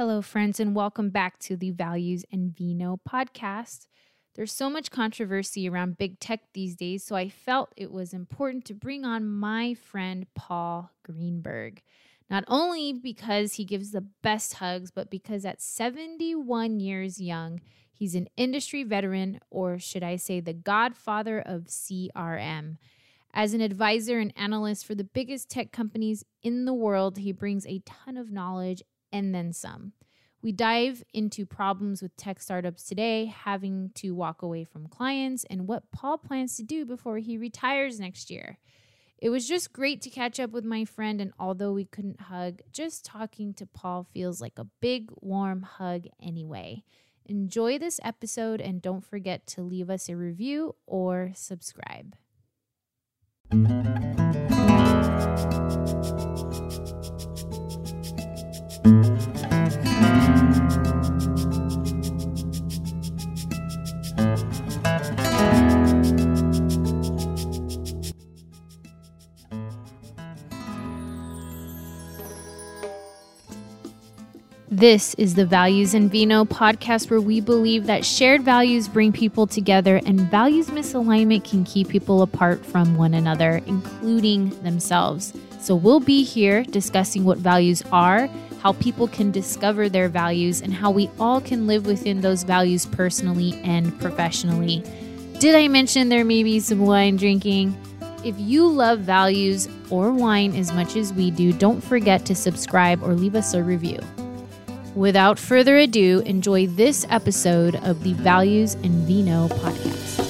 Hello, friends, and welcome back to the Values and Vino podcast. There's so much controversy around big tech these days, so I felt it was important to bring on my friend Paul Greenberg. Not only because he gives the best hugs, but because at 71 years young, he's an industry veteran, or should I say, the godfather of CRM. As an advisor and analyst for the biggest tech companies in the world, he brings a ton of knowledge and then some. We dive into problems with tech startups today, having to walk away from clients, and what Paul plans to do before he retires next year. It was just great to catch up with my friend, and although we couldn't hug, just talking to Paul feels like a big, warm hug anyway. Enjoy this episode, and don't forget to leave us a review or subscribe. This is the Values and Vino podcast where we believe that shared values bring people together and values misalignment can keep people apart from one another, including themselves. So we'll be here discussing what values are, how people can discover their values, and how we all can live within those values personally and professionally. Did I mention there may be some wine drinking? If you love values or wine as much as we do, don't forget to subscribe or leave us a review. Without further ado, enjoy this episode of the Values and Vino podcast.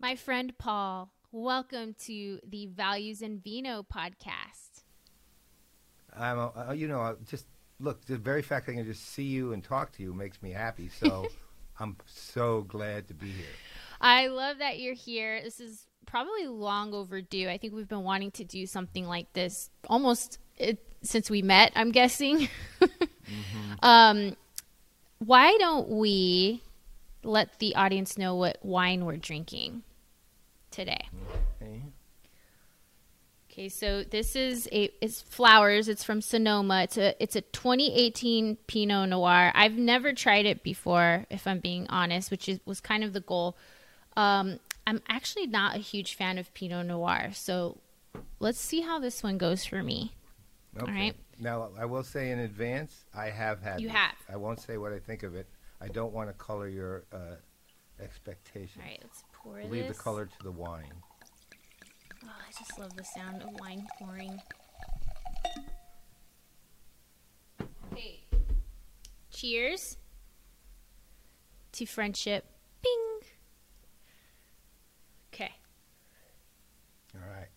My friend Paul, welcome to the Values and Vino podcast. I'm, a, uh, you know, just look. The very fact that I can just see you and talk to you makes me happy. So, I'm so glad to be here. I love that you're here. This is probably long overdue. I think we've been wanting to do something like this almost it, since we met, I'm guessing. mm-hmm. um, why don't we let the audience know what wine we're drinking today? Okay. Okay, so this is a it's flowers. It's from Sonoma. It's a it's a 2018 Pinot Noir. I've never tried it before, if I'm being honest, which is was kind of the goal. Um, I'm actually not a huge fan of Pinot Noir, so let's see how this one goes for me. Okay. All right. Now, I will say in advance, I have had. You this. have. I won't say what I think of it. I don't want to color your uh, expectations. All right, let's pour Leave this. Leave the color to the wine. Oh, I just love the sound of wine pouring. Okay. Cheers to friendship. Bing. Okay. All right.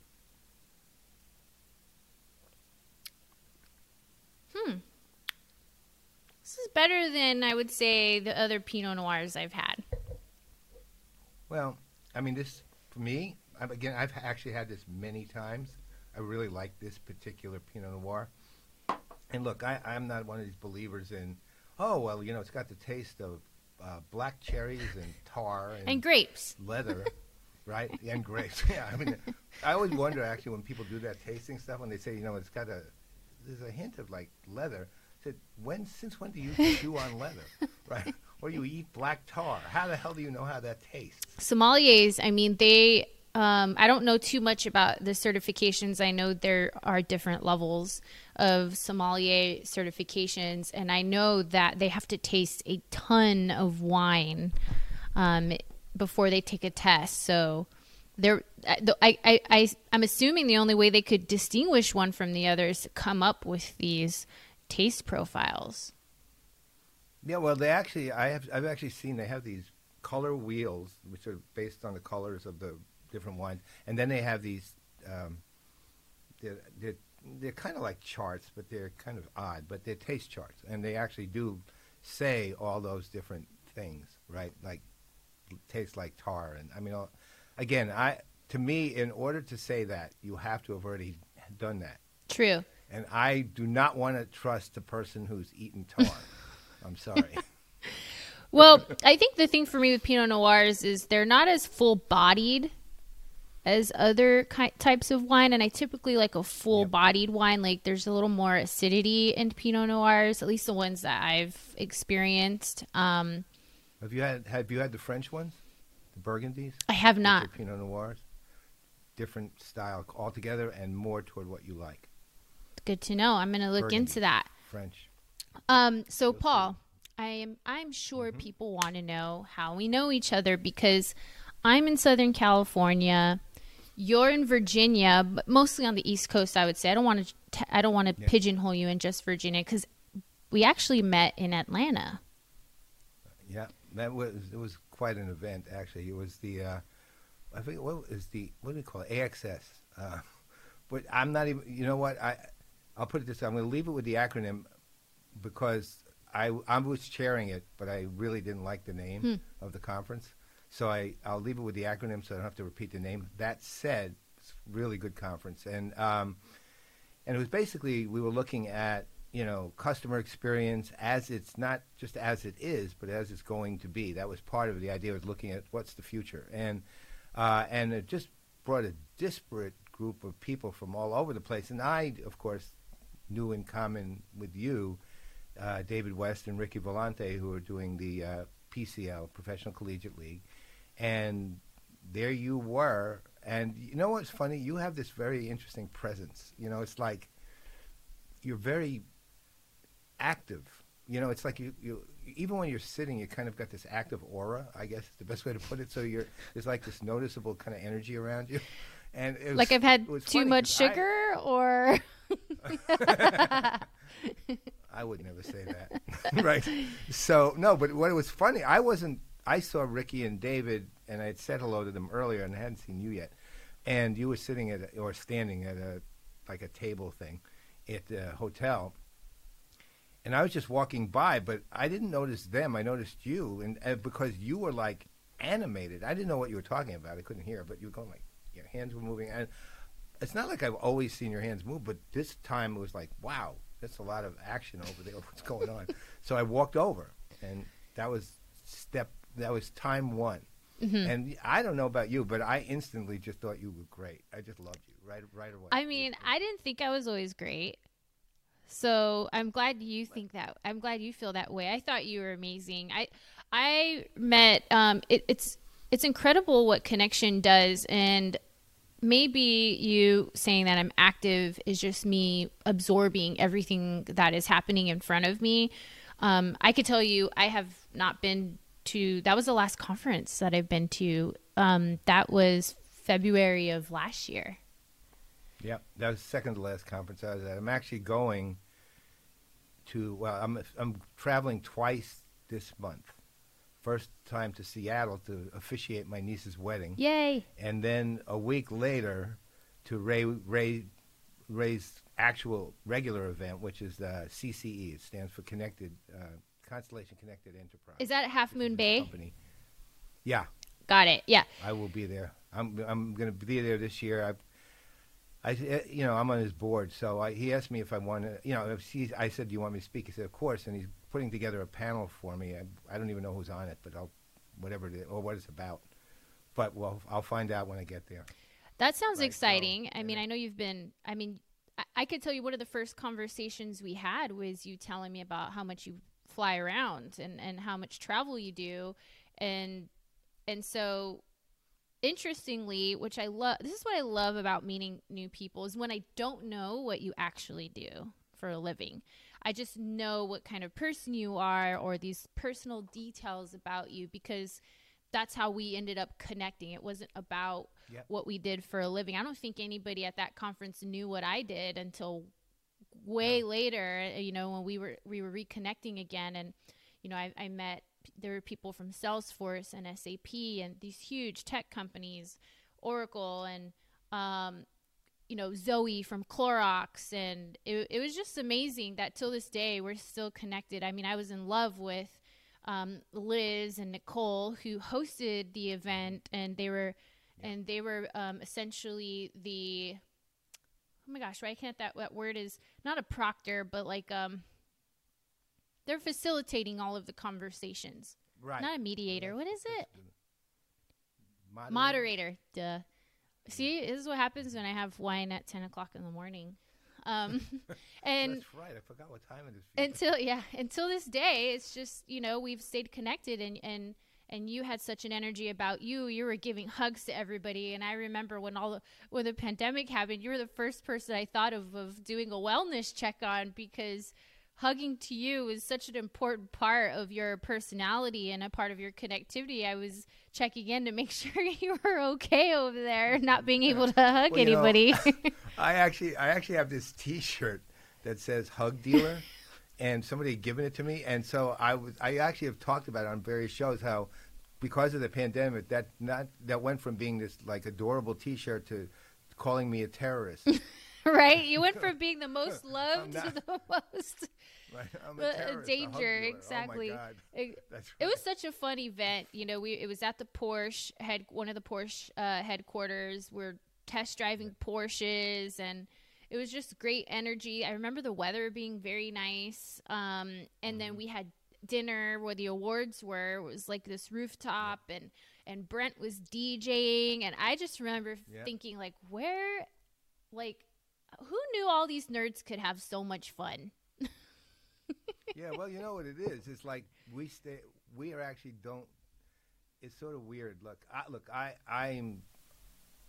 Hmm. This is better than I would say the other Pinot Noirs I've had. Well, I mean, this for me. I'm, again, I've actually had this many times. I really like this particular Pinot Noir. And look, I, I'm not one of these believers in, oh well, you know, it's got the taste of uh, black cherries and tar and, and grapes, leather. right? And grapes. yeah, I mean, I always wonder actually when people do that tasting stuff when they say, you know, it's got a there's a hint of like leather. Said, when since when do you chew on leather, right? Or you eat black tar? How the hell do you know how that tastes? Sommeliers, I mean, they. Um, I don't know too much about the certifications. I know there are different levels of sommelier certifications, and I know that they have to taste a ton of wine um, before they take a test. So they're I, I, I I'm assuming the only way they could distinguish one from the other is to come up with these taste profiles. Yeah, well, they actually I have I've actually seen they have these color wheels which are based on the colors of the different wines, and then they have these. Um, they're, they're, they're kind of like charts, but they're kind of odd. But they're taste charts, and they actually do say all those different things, right? Like tastes like tar. And I mean, again, I to me, in order to say that, you have to have already done that. True. And I do not want to trust the person who's eaten tar. I'm sorry. well, I think the thing for me with Pinot Noirs is they're not as full bodied as other ki- types of wine, and I typically like a full-bodied wine. Like there's a little more acidity in Pinot Noirs, at least the ones that I've experienced. Um, Have you had Have you had the French ones, the Burgundies? I have not. Pinot Noirs. Different style altogether, and more toward what you like. Good to know. I'm going to look Burgundy. into that. French. Um, so You'll see. Paul, I am I'm sure Mm-hmm. people want to know how we know each other because I'm in Southern California. You're in Virginia, but mostly on the East Coast. I would say I don't want to. I don't want to Yeah. pigeonhole you in just Virginia because we actually met in Atlanta. Yeah, that was it was quite an event actually. It was the uh, I think what is the what do you call it AXS. Uh, but I'm not even. You know what I I'll put it this way. I'm going to leave it with the acronym because I I was chairing it, but I really didn't like the name Hmm. of the conference. So I I'll leave it with the acronym so I don't have to repeat the name. That said, it's a really good conference and um, and it was basically we were looking at you know customer experience as it's not just as it is but as it's going to be that was part of the idea was looking at what's the future and uh, and it just brought a disparate group of people from all over the place and i of course knew in common with you uh, david west and ricky volante who are doing the uh, pcl professional collegiate league. And there you were. And you know what's funny? You have this very interesting presence. You know it's like you're very active. You know it's like you, you even when you're sitting you kind of got this active aura i guess is the best way to put it. So you're there's like this noticeable kind of energy around you. And it was, like I've had too much 'cause I- sugar, or I would never say that. right. So no, but what was funny, I wasn't. I saw Ricky and David, and I had said hello to them earlier, and I hadn't seen you yet. And you were sitting at a, or standing at a like a table thing at the hotel. And I was just walking by, but I didn't notice them. I noticed you, and uh, because you were like animated, I didn't know what you were talking about. I couldn't hear, but you were going like your hands were moving, and it's not like I've always seen your hands move, but this time it was like, wow, that's a lot of action over there. What's going on? so I walked over, and that was step. That was time one. Mm-hmm. And I don't know about you, but I instantly just thought you were great. I just loved you right right away. I mean, I didn't think I was always great. So I'm glad you think that. I'm glad you feel that way. I thought you were amazing. I I met um it, it's it's incredible what connection does and maybe you saying that I'm active is just me absorbing everything that is happening in front of me. Um, I could tell you I have not been to that was the last conference that I've been to. Um, that was February of last year. Yep, that was second to last conference I was at. I'm actually going to. Well, I'm I'm traveling twice this month. First time to Seattle to officiate my niece's wedding, Yay! and then a week later to Ray Ray Ray's actual regular event, which is the CCE. It stands for Connected uh, Constellation Connected Enterprise. Is that at Half Moon Bay? Company. Yeah, Got it. Yeah. I will be there. I'm I'm going to be there this year. I've, I eh, you know I'm on his board, so I, he asked me if I want to. You know, if he, I said, "Do you want me to speak?" He said, "Of course." And he's putting together a panel for me. I, I don't even know who's on it, but I'll whatever it is or what it's about. But well, I'll find out when I get there. That sounds Right, so, exciting. I mean. I know you've been, I mean, I, I could tell you one of the first conversations we had was you telling me about how much you fly around and, and how much travel you do. And, and so interestingly, which I love, this is what I love about meeting new people is when I don't know what you actually do for a living. I just know what kind of person you are or these personal details about you because that's how we ended up connecting. It wasn't about Yep. what we did for a living. I don't think anybody at that conference knew what I did until way later, you know, when we were we were reconnecting again and you know, I, I met there were people from Salesforce and SAP and these huge tech companies, Oracle and um, you know Zoe from Clorox, and it, it was just amazing that till this day we're still connected. I mean, I was in love with um, Liz and Nicole who hosted the event, and they were and they were um, essentially the oh my gosh, why can't that that word is not a proctor, but like um, they're facilitating all of the conversations. Right. Not a mediator. What is it? Moderator. moderator duh See, this is what happens when I have wine at ten o'clock in the morning. Um, and That's right. I forgot what time it is. until yeah, until this day, it's just you know we've stayed connected and and and you had such an energy about you. You were giving hugs to everybody, and I remember when all the when the pandemic happened, you were the first person I thought of of doing a wellness check on because hugging to you is such an important part of your personality and a part of your connectivity. I was checking in to make sure you were okay over there, not being able to hug Well, you know, anybody. I actually, I actually have this T-shirt that says "Hug Dealer," and somebody had given it to me, and so I was, I actually have talked about it on various shows how, because of the pandemic, that not that went from being this like adorable T-shirt to calling me a terrorist. right? You went from being the most loved to the most Right? Uh, a terrorist, a hug danger. dealer. Exactly. Oh my God. It, That's it was such a fun event. You know, we it was at the Porsche head one of the Porsche uh, headquarters. We're test driving Porsches and it was just great energy. I remember the weather being very nice. Um, and then Mm-hmm. we had dinner where the awards were. It was like this rooftop and and Brent was DJing and I just remember Yeah. thinking like where like who knew all these nerds could have so much fun? yeah, well, you know what it is. It's like we stay. We are actually don't. It's sort of weird. Look, I, look, I I'm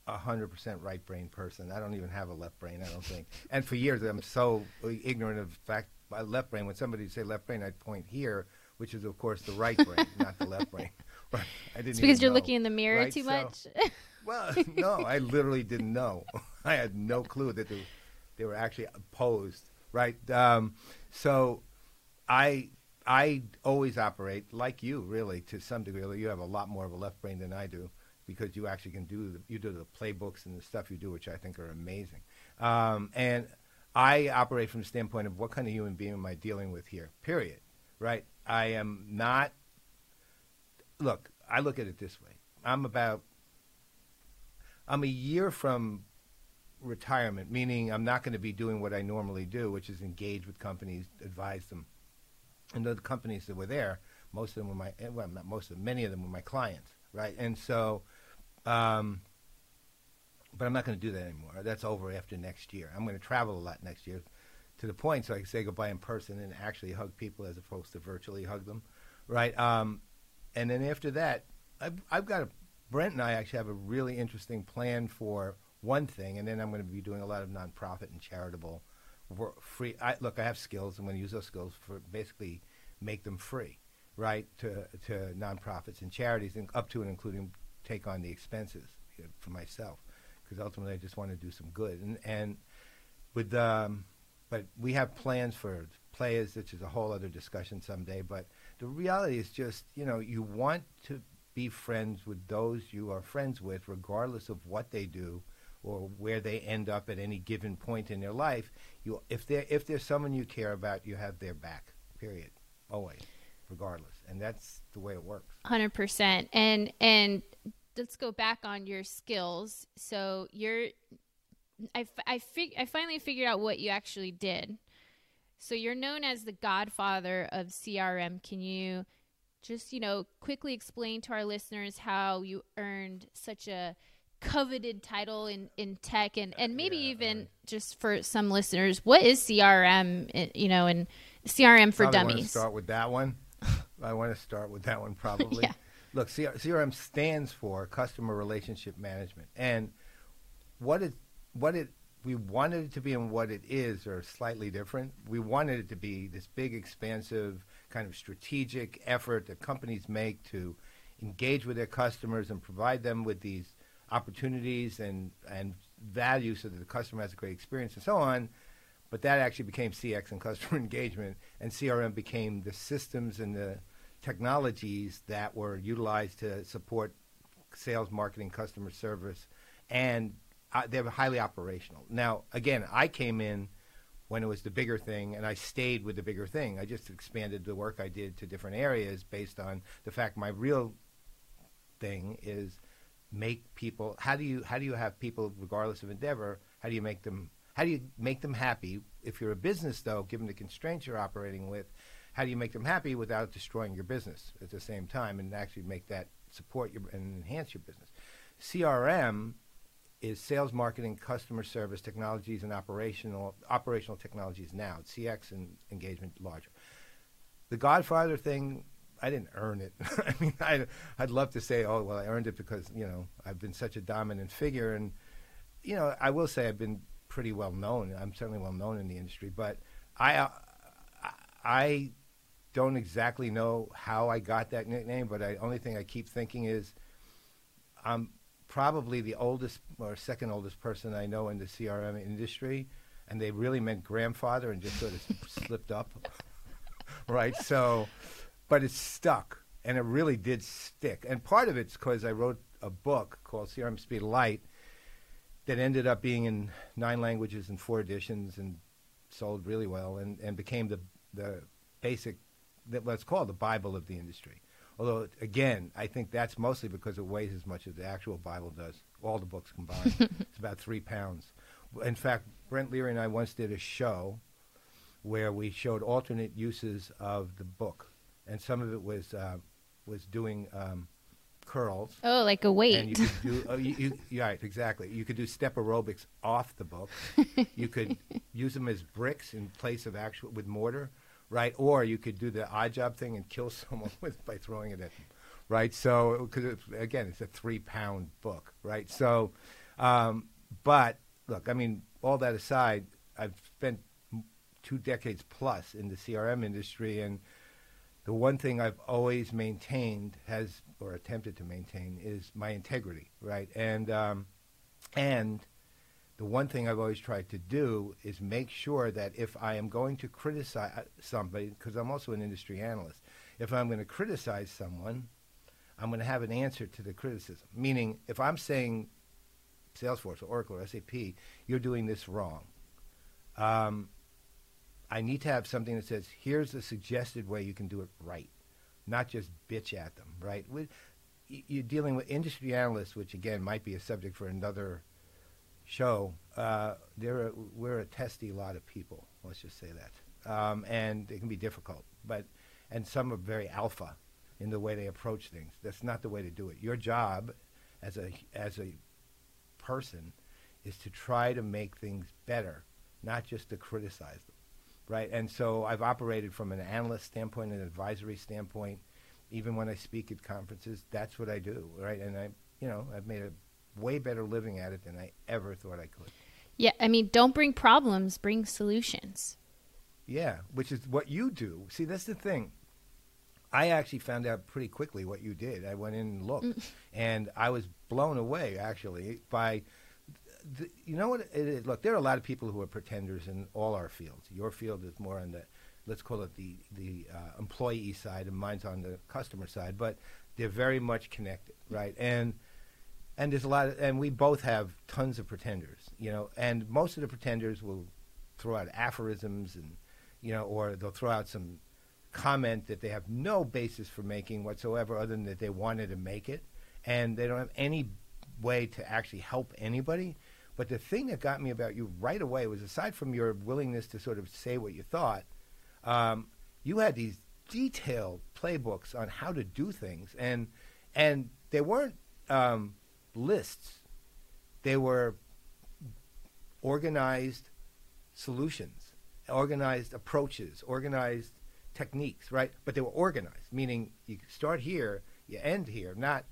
a hundred percent right brain person. I don't even have a left brain. I don't think. and for years, I'm so ignorant of the fact my left brain. When somebody would say left brain, I'd point here, which is of course the right brain, not the left brain. But I didn't. It's because you're know. looking in the mirror Right, too so- much. Well, no, I literally didn't know. I had no clue that they, they were actually opposed, right? Um, so I I always operate like you, really, to some degree. You have a lot more of a left brain than I do because you actually can do the, you do the playbooks and the stuff you do, which I think are amazing. Um, and I operate from the standpoint of what kind of human being am I dealing with here? Period. Right? I am not. Look, I look at it this way. I'm about I'm a year from retirement, meaning I'm not going to be doing what I normally do, which is engage with companies, advise them. And the companies that were there, most of them were my, eh, well, not most of them, many of them were my clients, right? And so, um, but I'm not going to do that anymore. That's over after next year. I'm going to travel a lot next year to the point so I can say goodbye in person and actually hug people as opposed to virtually hug them, right? Um, and then after that, I've, I've got a Brent and I actually have a really interesting plan for one thing, and then I'm going to be doing a lot of nonprofit and charitable work. Free. I, look, I have skills. I'm going to use those skills for basically make them free, right, to to nonprofits and charities, and up to and including take on the expenses you know, for myself, because ultimately I just want to do some good. And and with um, but we have plans for players, which is a whole other discussion someday. But the reality is just, you know, you want to be friends with those you are friends with, regardless of what they do or where they end up at any given point in their life. You, if they if there's someone you care about, you have their back. Period. Always, regardless, and that's the way it works. Hundred percent. And and let's go back on your skills. So you're, I I fig- I finally figured out what you actually did. So you're known as the godfather of CRM. Can you just you know quickly explain to our listeners how you earned such a coveted title in, in tech and, and maybe Yeah, even right. just for some listeners what is crm eh, you know and crm for Probably want to dummies start with that one. I want to start with that one probably. Yeah. Look, CR- CRM stands for Customer Relationship Management, and what it what it we wanted it to be and what it is are slightly different. We wanted it to be this big, expansive kind of strategic effort that companies make to engage with their customers and provide them with these opportunities and and value so that the customer has a great experience and so on. But that actually became CX and customer engagement, and CRM became the systems and the technologies that were utilized to support sales, marketing, customer service, and uh, they were highly operational. Now, again, I came in when it was the bigger thing, and I stayed with the bigger thing. I just expanded the work I did to different areas based on the fact my real thing is make people. How do you how do you have people, regardless of endeavor, how do you make them how do you make them happy? If you're a business, though, given the constraints you're operating with, how do you make them happy without destroying your business at the same time and actually make that support your and enhance your business? CRM is sales, marketing, customer service, technologies, and operational operational technologies. Now, CX and engagement larger. The Godfather thing, I didn't earn it. I mean, I, I'd love to say, oh, well, I earned it because you know I've been such a dominant figure, and you know, I will say I've been pretty well known. I'm certainly well known in the industry, but I, uh, I don't exactly know how I got that nickname. But the only thing I keep thinking is, I'm probably the oldest or second oldest person I know in the CRM industry, and they really meant grandfather and just sort of slipped up, right? So, but it stuck, and it really did stick. And part of it's because I wrote a book called CRM Speed Light that ended up being in nine languages and four editions and sold really well and, and became the the basic that what's called the Bible of the industry. Although, again, I think that's mostly because it weighs as much as the actual Bible does, all the books combined. it's about three pounds. In fact, Brent Leary and I once did a show where we showed alternate uses of the book, and some of it was uh, was doing um, curls. Oh, like a weight. And you could do, oh, you, you, right, exactly. You could do step aerobics off the book. you could use them as bricks in place of actual with mortar right? Or you could do the odd job thing and kill someone with by throwing it at them, right? So because again, it's a three pound book, right? So, um, but look, I mean, all that aside, I've spent two decades plus in the CRM industry, and the one thing I've always maintained has or attempted to maintain is my integrity, right? And um, and the one thing I've always tried to do is make sure that if I am going to criticize somebody, because I'm also an industry analyst, if I'm going to criticize someone, I'm going to have an answer to the criticism. Meaning, if I'm saying Salesforce or Oracle or SAP, you're doing this wrong, um, I need to have something that says, here's the suggested way you can do it right, not just bitch at them, right? you're dealing with industry analysts, which again might be a subject for another show, uh, are, we're a testy lot of people. Let's just say that, um, and it can be difficult. But and some are very alpha in the way they approach things. That's not the way to do it. Your job as a as a person is to try to make things better, not just to criticize them, right? And so I've operated from an analyst standpoint, an advisory standpoint. Even when I speak at conferences, that's what I do, right? And I, you know, I've made a way better living at it than I ever thought I could. Yeah, I mean, don't bring problems, bring solutions. Yeah, which is what you do. See, that's the thing. I actually found out pretty quickly what you did. I went in and looked, mm. and I was blown away actually by. The, you know what? It is? Look, there are a lot of people who are pretenders in all our fields. Your field is more on the, let's call it the the uh, employee side, and mine's on the customer side. But they're very much connected, right? And and there's a lot of, and we both have tons of pretenders, you know, and most of the pretenders will throw out aphorisms and, you know, or they'll throw out some comment that they have no basis for making whatsoever other than that they wanted to make it and they don't have any way to actually help anybody. But the thing that got me about you right away was aside from your willingness to sort of say what you thought, um, you had these detailed playbooks on how to do things and and they weren't um, lists. They were organized solutions, organized approaches, organized techniques, right? But they were organized, meaning you start here, you end here, not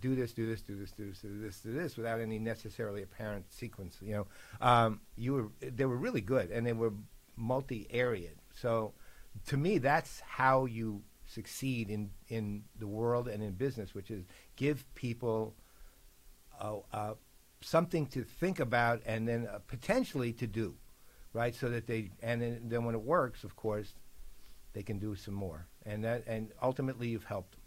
do this, do this, do this, do this, do this, do this, without any necessarily apparent sequence. You know, um, you were they were really good, and they were multi-area. So, to me, that's how you succeed in in the world and in business, which is give people uh, something to think about and then uh, potentially to do, right? So that they and then, then, when it works, of course, they can do some more, and that and ultimately you've helped them,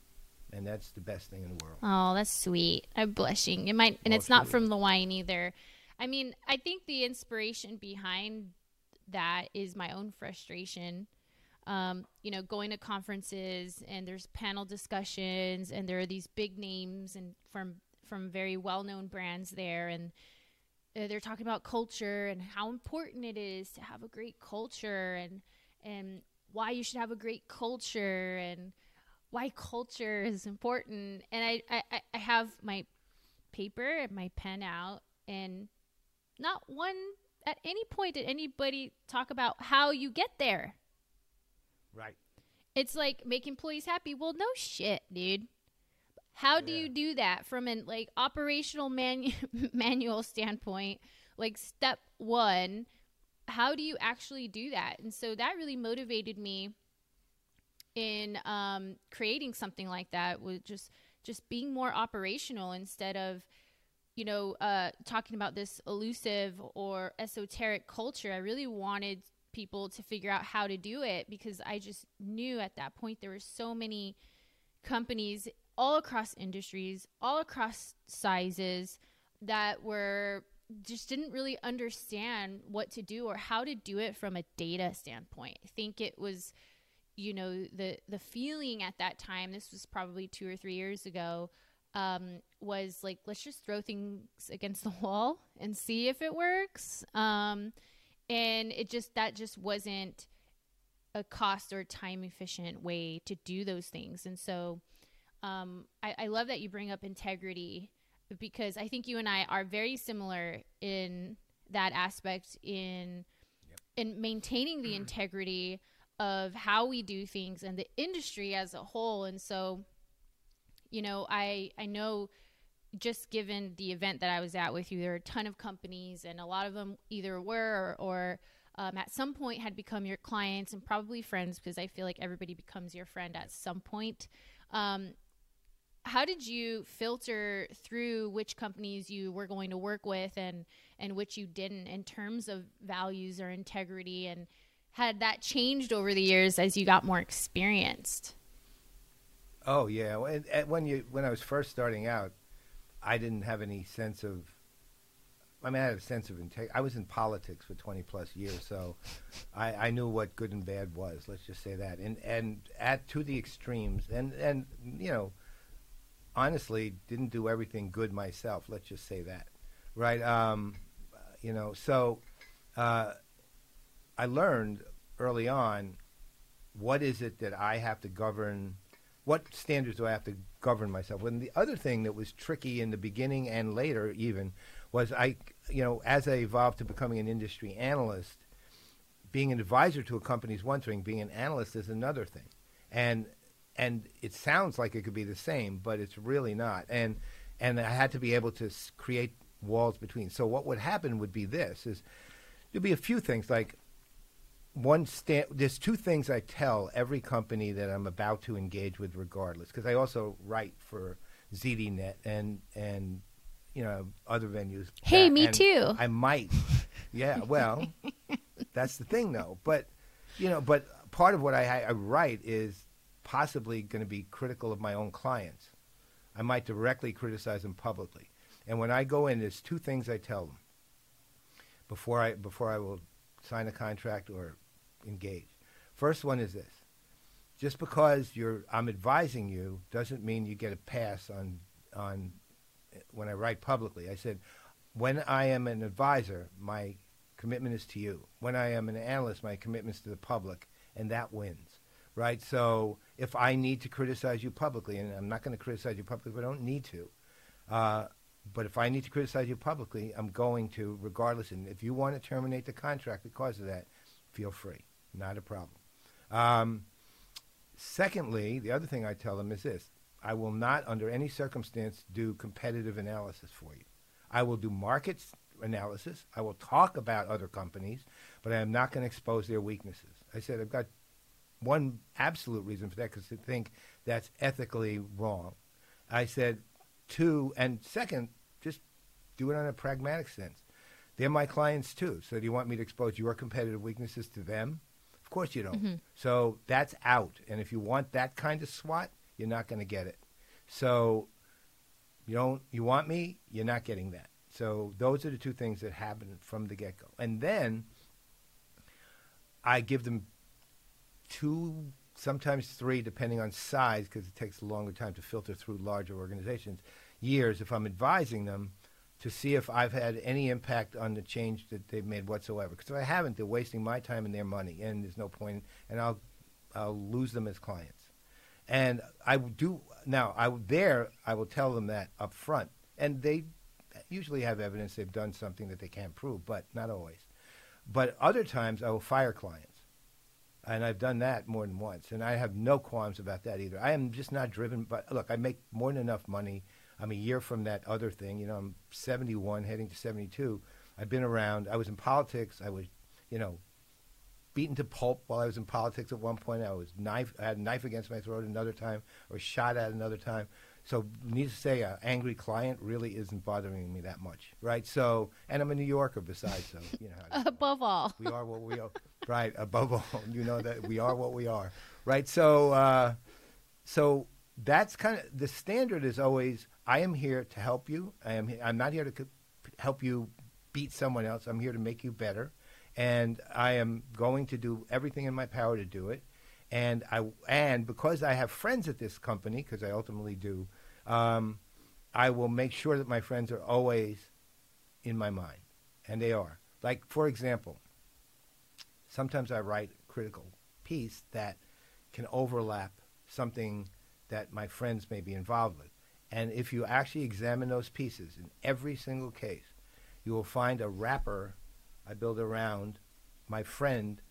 and that's the best thing in the world. Oh, that's sweet. I'm blushing. It might, and well, it's not from the wine either. I mean, I think the inspiration behind that is my own frustration. Um, you know, going to conferences and there's panel discussions and there are these big names and from from very well known brands there. And uh, they're talking about culture and how important it is to have a great culture and, and why you should have a great culture and why culture is important. And I, I, I have my paper and my pen out And not one at any point did anybody talk about how you get there. Right. It's like make employees happy. Well, no shit, dude. How do Yeah. you do that from an like operational manu- manual standpoint? Like step 1, how do you actually do that? And so that really motivated me in um, creating something like that with just just being more operational instead of you know uh, talking about this elusive or esoteric culture i really wanted people to figure out how to do it because i just knew at that point there were so many companies all across industries all across sizes that were just didn't really understand what to do or how to do it from a data standpoint. I think it was you know the the feeling at that time this was probably two or three years ago um, was like let's just throw things against the wall and see if it works. Um, and it just that just wasn't a cost or time efficient way to do those things. And so um, I, I love that you bring up integrity because i think you and i are very similar in that aspect in in maintaining the integrity of how we do things and the industry as a whole. And so you know i i know just given the event that i was at with you there are a ton of companies and a lot of them either were or, or um, at some point had become your clients and probably friends because i feel like everybody becomes your friend at some point. Um, how did you filter through which companies you were going to work with and and which you didn't in terms of values or integrity and had that changed over the years as you got more experienced Oh yeah, and, and when you when I was first starting out, I didn't have any sense of. I mean, I had a sense of integrity. I was in politics for twenty plus years, so I, I knew what good and bad was. Let's just say that, and and at to the extremes, and and you know, honestly, didn't do everything good myself. Let's just say that, right? Um, you know, so uh, I learned early on what is it that I have to govern what standards do I have to govern myself? And the other thing that was tricky in the beginning and later even was I, you know, as I evolved to becoming an industry analyst, being an advisor to a company is one thing, being an analyst is another thing. And and it sounds like it could be the same, but it's really not. And and I had to be able to create walls between. So what would happen would be this is there'd be a few things like one sta- there's two things I tell every company that I'm about to engage with, regardless, because I also write for ZDNet and and you know other venues. Hey, that- me too. I might, yeah. Well, that's the thing, though. But you know, but part of what I, I write is possibly going to be critical of my own clients. I might directly criticize them publicly, and when I go in, there's two things I tell them before I before I will sign a contract or engage. First one is this: just because you're I'm advising you doesn't mean you get a pass on on when I write publicly. I said when I am an advisor, my commitment is to you. When I am an analyst, my commitment is to the public, and that wins. Right? So if I need to criticize you publicly, and I'm not going to criticize you publicly, but I don't need to. Uh, but if I need to criticize you publicly, I'm going to, regardless. And if you want to terminate the contract because of that, feel free. Not a problem. Um, secondly, the other thing I tell them is this I will not, under any circumstance, do competitive analysis for you. I will do market analysis. I will talk about other companies, but I am not going to expose their weaknesses. I said I've got one absolute reason for that because I think that's ethically wrong. I said two, and second, just do it on a pragmatic sense. They're my clients too. So do you want me to expose your competitive weaknesses to them? Of course you don't. Mm-hmm. So that's out. And if you want that kind of SWOT, you're not going to get it. So you don't you want me, you're not getting that. So those are the two things that happen from the get go. And then I give them two, sometimes three, depending on size, because it takes a longer time to filter through larger organizations, years if I'm advising them to see if I've had any impact on the change that they've made whatsoever. Because if I haven't, they're wasting my time and their money, and there's no point, and I'll, I'll lose them as clients. And I do now. I there. I will tell them that up front, and they, usually have evidence they've done something that they can't prove, but not always. But other times I will fire clients. And I've done that more than once. And I have no qualms about that either. I am just not driven by, look, I make more than enough money. I'm a year from that other thing. You know, I'm 71, heading to 72. I've been around. I was in politics. I was, you know, beaten to pulp while I was in politics at one point. I was knife. I had a knife against my throat another time. I was shot at another time. So, needless to say, an angry client really isn't bothering me that much, right? So, and I'm a New Yorker besides, so you know. Above all, we are what we are, right? Above all, you know that we are what we are, right? So, uh, so that's kind of the standard is always I am here to help you. I am. I'm not here to co- help you beat someone else. I'm here to make you better, and I am going to do everything in my power to do it and I and because I have friends at this company, because I ultimately do, um, I will make sure that my friends are always in my mind, and they are. Like for example, sometimes I write a critical piece that can overlap something that my friends may be involved with, and if you actually examine those pieces in every single case, you will find a wrapper I build around my friend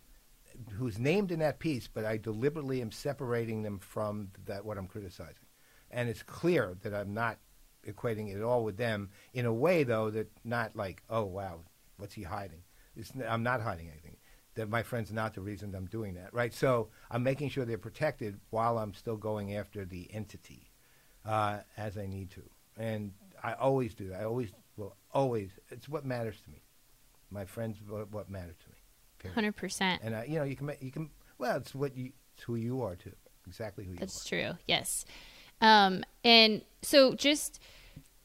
who's named in that piece, but I deliberately am separating them from that what I'm criticizing, and it's clear that I'm not equating it at all with them in a way though that not like oh wow what's he hiding? It's, i'm not hiding anything. That my friend's not the reason i'm doing that right? So i'm making sure they're protected while i'm still going after the entity uh, as i need to. And i always do that. I always will always it's what matters to me. My friends what, what matters to me Hundred percent. And uh, you know, you can you can well, it's what you it's who you are too. Exactly who you That's are. That's true. Yes. Um, and so just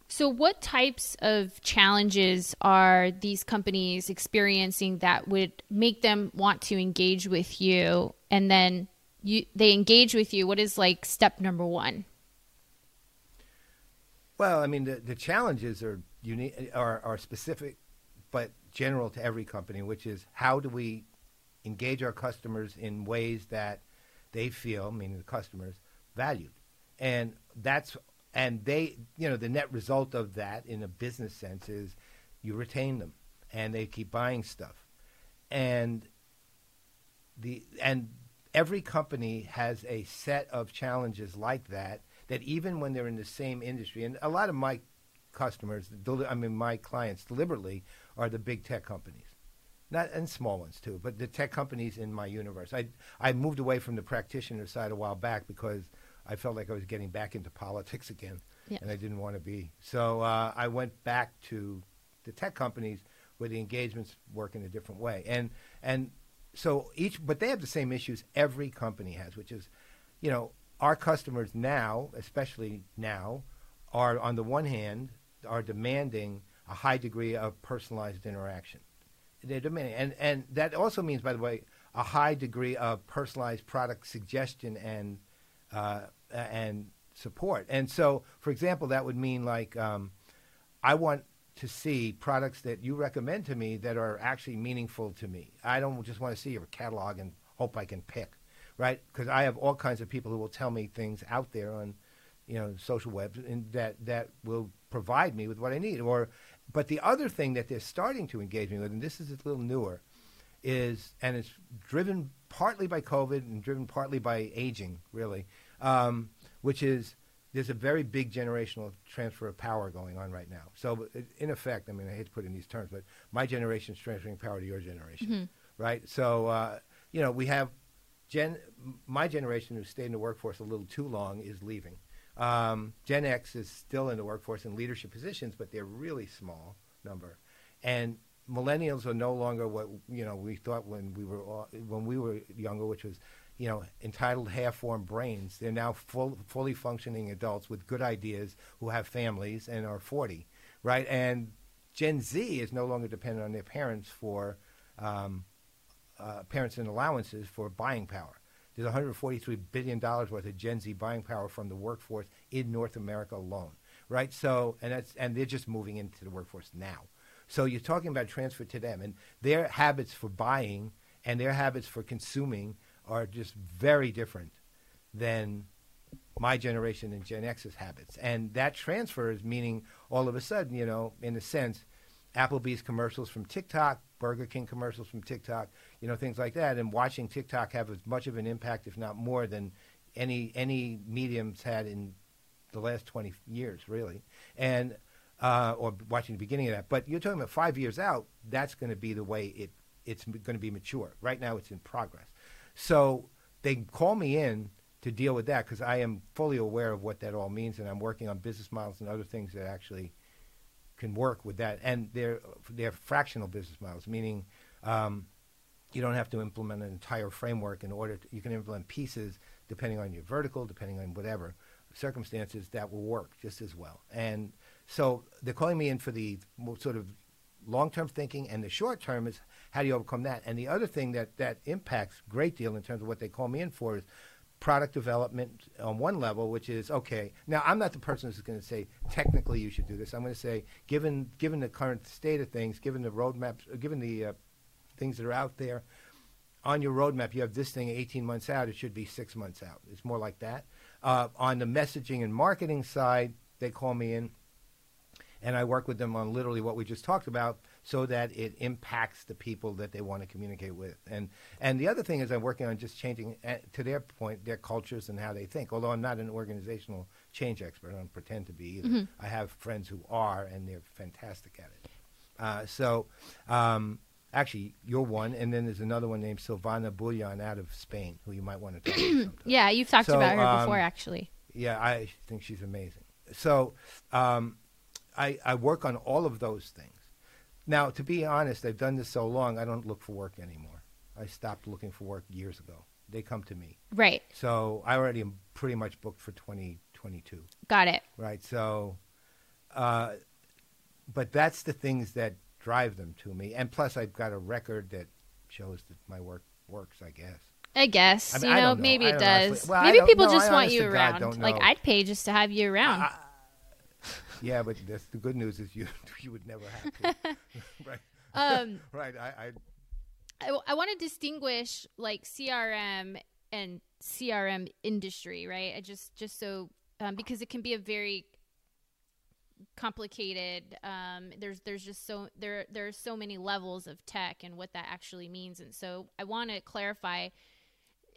so what types of challenges are these companies experiencing that would make them want to engage with you and then you they engage with you what is like step number 1 well i mean the, the challenges are unique are, are specific but general to every company, which is how do we engage our customers in ways that they feel, meaning the customers, valued. And that's and they, you know, the net result of that in a business sense is you retain them and they keep buying stuff. And the and every company has a set of challenges like that that even when they're in the same industry and a lot of my customers, I mean my clients deliberately are the big tech companies. Not and small ones too, but the tech companies in my universe. I I moved away from the practitioner side a while back because I felt like I was getting back into politics again, yeah. and I didn't want to be. So uh, I went back to the tech companies where the engagements work in a different way, and and so each, but they have the same issues every company has, which is, you know, our customers now, especially now, are on the one hand are demanding a high degree of personalized interaction. They're demanding, and and that also means, by the way, a high degree of personalized product suggestion and uh, and support. And so, for example, that would mean like um, I want to see products that you recommend to me that are actually meaningful to me. I don't just want to see your catalog and hope I can pick, right? Because I have all kinds of people who will tell me things out there on, you know, social webs and that that will provide me with what I need. Or but the other thing that they're starting to engage me with, and this is a little newer, is and it's driven partly by COVID and driven partly by aging, really, um, which is there's a very big generational transfer of power going on right now. So, in effect, I mean, I hate to put it in these terms, but my generation is transferring power to your generation, mm-hmm. right? So, uh, you know, we have gen my generation who stayed in the workforce a little too long is leaving. Um, Gen X is still in the workforce in leadership positions, but they're really small number. And millennials are no longer what you know we thought when we were when we were younger, which was you know entitled half-formed brains. They're now full, fully functioning adults with good ideas who have families and are 40, right? And Gen Z is no longer dependent on their parents for um, uh, parents and allowances for buying power. There's $143 billion worth of Gen Z buying power from the workforce in North America alone, right? So, and that's and they're just moving into the workforce now. So you're talking about transfer to them, and their habits for buying and their habits for consuming are just very different than my generation and Gen X's habits. And that transfer is meaning all of a sudden, you know, in a sense, Applebee's commercials from TikTok, Burger King commercials from TikTok, you know, things like that, and watching TikTok have as much of an impact, if not more, than any any mediums had in the last 20 years, really. And uh, or watching the beginning of that. But you're talking about five years out, that's going to be the way it it's going to be mature. Right now, it's in progress. So they call me in to deal with that because I am fully aware of what that all means, and I'm working on business models and other things that actually can work with that. And they're they're fractional business models, meaning um, you don't have to implement an entire framework in order. To, you can implement pieces depending on your vertical, depending on whatever circumstances that will work just as well. And so they're calling me in for the sort of long-term thinking, and the short-term is how do you overcome that. And the other thing that that impacts great deal in terms of what they call me in for is product development on one level, which is okay. Now, I'm not the person who's going to say technically you should do this. I'm going to say, given given the current state of things, given the roadmaps, uh, given the uh, things that are out there, on your roadmap, you have this thing 18 months out. It should be six months out. It's more like that. Uh, on the messaging and marketing side, they call me in and I work with them on literally what we just talked about so that it impacts the people that they want to communicate with. And and the other thing is I'm working on just changing uh, to their point their cultures and how they think. Although I'm not an organizational change expert, I don't pretend to be either. Mm-hmm. I have friends who are and they're fantastic at it. Uh, so um, actually you're one and then there's another one named Silvana Buljan out of Spain who you might want to talk to. yeah, you've talked so, about her um, before actually. Yeah, I think she's amazing. So um, I, I work on all of those things. Now, to be honest, I've done this so long, I don't look for work anymore. I stopped looking for work years ago. They come to me. Right. So I already am pretty much booked for 2022. Got it. Right. So, uh, but that's the things that drive them to me. And plus, I've got a record that shows that my work works, I guess. I guess. I mean, you know, know, maybe it does. Well, maybe people no, just want you around. Like, I'd pay just to have you around. I, yeah, but that's the good news is you you would never have to. right. Um, right. I, I I, I want to distinguish like CRM and CRM industry, right? I just just so um, because it can be a very complicated. Um, there's there's just so there there are so many levels of tech and what that actually means, and so I want to clarify.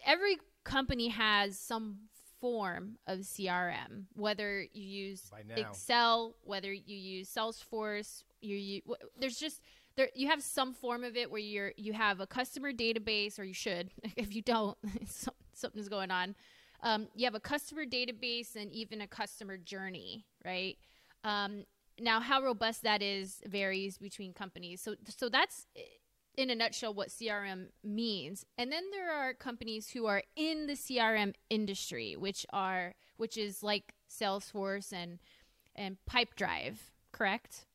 Every company has some form of CRM, whether you use Excel, whether you use Salesforce, you, you there's just there you have some form of it where you're you have a customer database, or you should. If you don't, something's going on. Um, you have a customer database and even a customer journey, right? Um, now, how robust that is varies between companies. So, so that's in a nutshell what CRM means. And then there are companies who are in the CRM industry, which are which is like Salesforce and and Pipedrive, correct?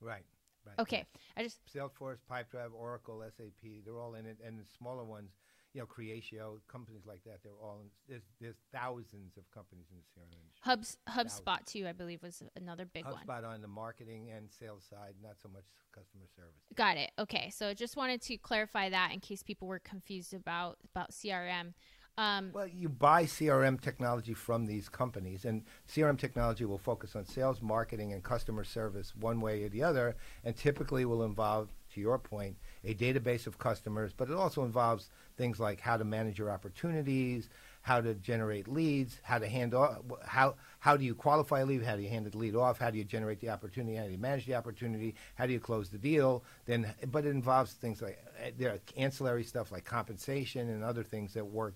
Right. Right. Okay. I just Salesforce, Pipedrive, Oracle, SAP, they're all in it and the smaller ones you know, Creatio, companies like that. They're all in, there's there's thousands of companies in the CRM industry. Hubs, HubSpot too, I believe, was another big HubSpot one. HubSpot on the marketing and sales side, not so much customer service. Got it. Okay, so just wanted to clarify that in case people were confused about about CRM. Um, well, you buy CRM technology from these companies, and CRM technology will focus on sales, marketing, and customer service one way or the other, and typically will involve, to your point, a database of customers, but it also involves things like how to manage your opportunities, how to generate leads, how to handle how how do you qualify a lead, how do you hand the lead off, how do you generate the opportunity, how do you manage the opportunity, how do you close the deal. Then, but it involves things like uh, there are ancillary stuff like compensation and other things that work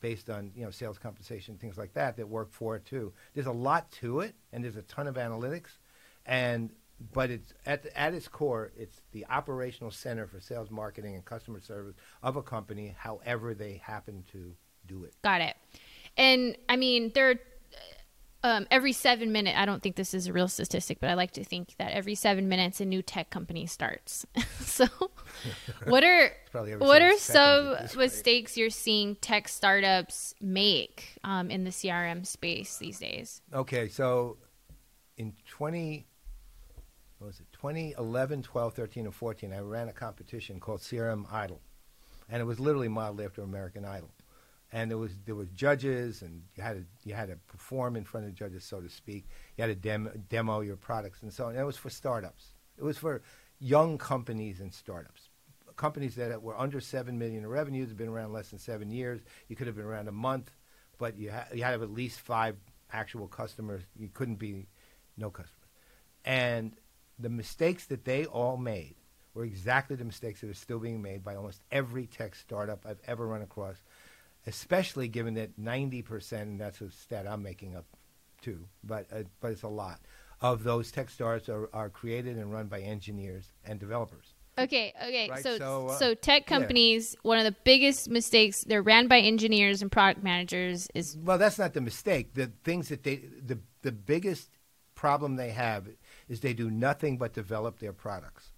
based on you know sales compensation, things like that that work for it too. There's a lot to it, and there's a ton of analytics, and but it's at, the, at its core, it's the operational center for sales, marketing, and customer service of a company, however they happen to do it. Got it. And I mean, there um, every seven minute, I don't think this is a real statistic, but I like to think that every seven minutes a new tech company starts. so, what are what are some mistakes you're seeing tech startups make um, in the CRM space these days? Okay, so in twenty what was it 2011 12 13 and 14 i ran a competition called crm idol and it was literally modeled after american idol and there was there was judges, and you had to you had to perform in front of judges, so to speak. You had to demo, demo your products and so on. And it was for startups. It was for young companies and startups, companies that were under seven million in revenues, had been around less than seven years. You could have been around a month, but you ha- you had to have at least five actual customers. You couldn't be no customers. And the mistakes that they all made were exactly the mistakes that are still being made by almost every tech startup I've ever run across, especially given that 90%, and that's a stat I'm making up too, but, uh, but it's a lot, of those tech startups are, are created and run by engineers and developers. Okay, okay. Right, So, so, so, uh, tech companies, one of the biggest mistakes, they're ran by engineers and product managers is Well, that's not the mistake. The things that they, the, the biggest problem they have is they do nothing but develop their products.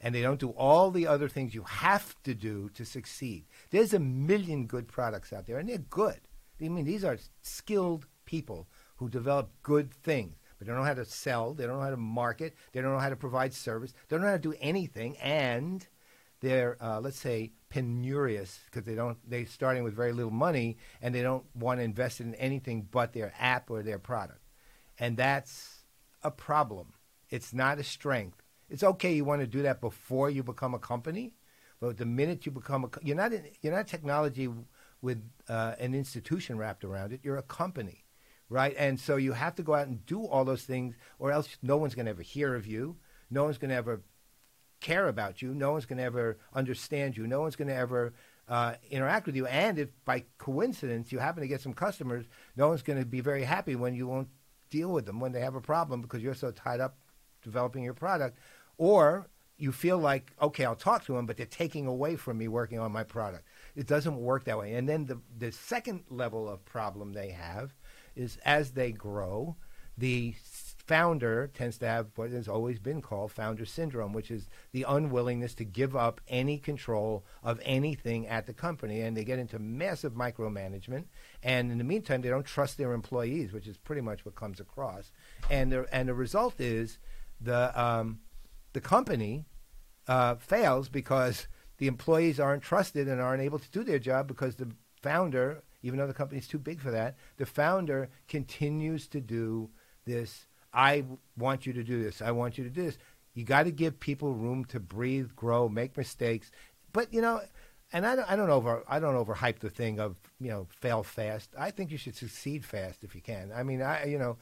And they don't do all the other things you have to do to succeed. There's a million good products out there, and they're good. I mean, these are skilled people who develop good things, but they don't know how to sell, they don't know how to market, they don't know how to provide service, they don't know how to do anything, and they're, uh, let's say, penurious because they don't, they're starting with very little money, and they don't want to invest in anything but their app or their product. And that's a problem. It's not a strength. It's okay you want to do that before you become a company, but the minute you become a, you're not you're not technology with uh, an institution wrapped around it. You're a company, right? And so you have to go out and do all those things, or else no one's going to ever hear of you. No one's going to ever care about you. No one's going to ever understand you. No one's going to ever uh, interact with you. And if by coincidence you happen to get some customers, no one's going to be very happy when you won't deal with them when they have a problem because you're so tied up developing your product. Or you feel like, okay, I'll talk to them, but they're taking away from me working on my product. It doesn't work that way. And then the, the second level of problem they have is as they grow, the founder tends to have what has always been called founder syndrome, which is the unwillingness to give up any control of anything at the company. And they get into massive micromanagement. And in the meantime, they don't trust their employees, which is pretty much what comes across. And the, and the result is the, um, the company uh, fails because the employees aren't trusted and aren't able to do their job because the founder, even though the company's too big for that, the founder continues to do this. I want you to do this. I want you to do this. You got to give people room to breathe, grow, make mistakes. But you know, and I don't, I don't over I don't overhype the thing of you know fail fast. I think you should succeed fast if you can. I mean, I you know,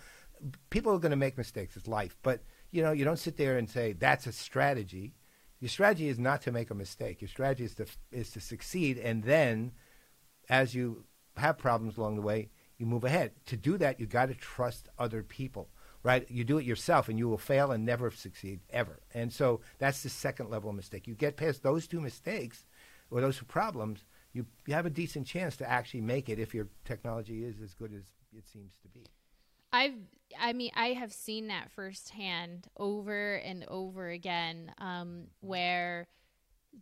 people are going to make mistakes. It's life, but you know, you don't sit there and say that's a strategy. Your strategy is not to make a mistake. Your strategy is to is to succeed, and then, as you have problems along the way, you move ahead. To do that, you got to trust other people, right? You do it yourself, and you will fail and never succeed ever. And so that's the second level of mistake. You get past those two mistakes or those two problems, you you have a decent chance to actually make it if your technology is as good as it seems to be. I've I mean I have seen that firsthand over and over again um, where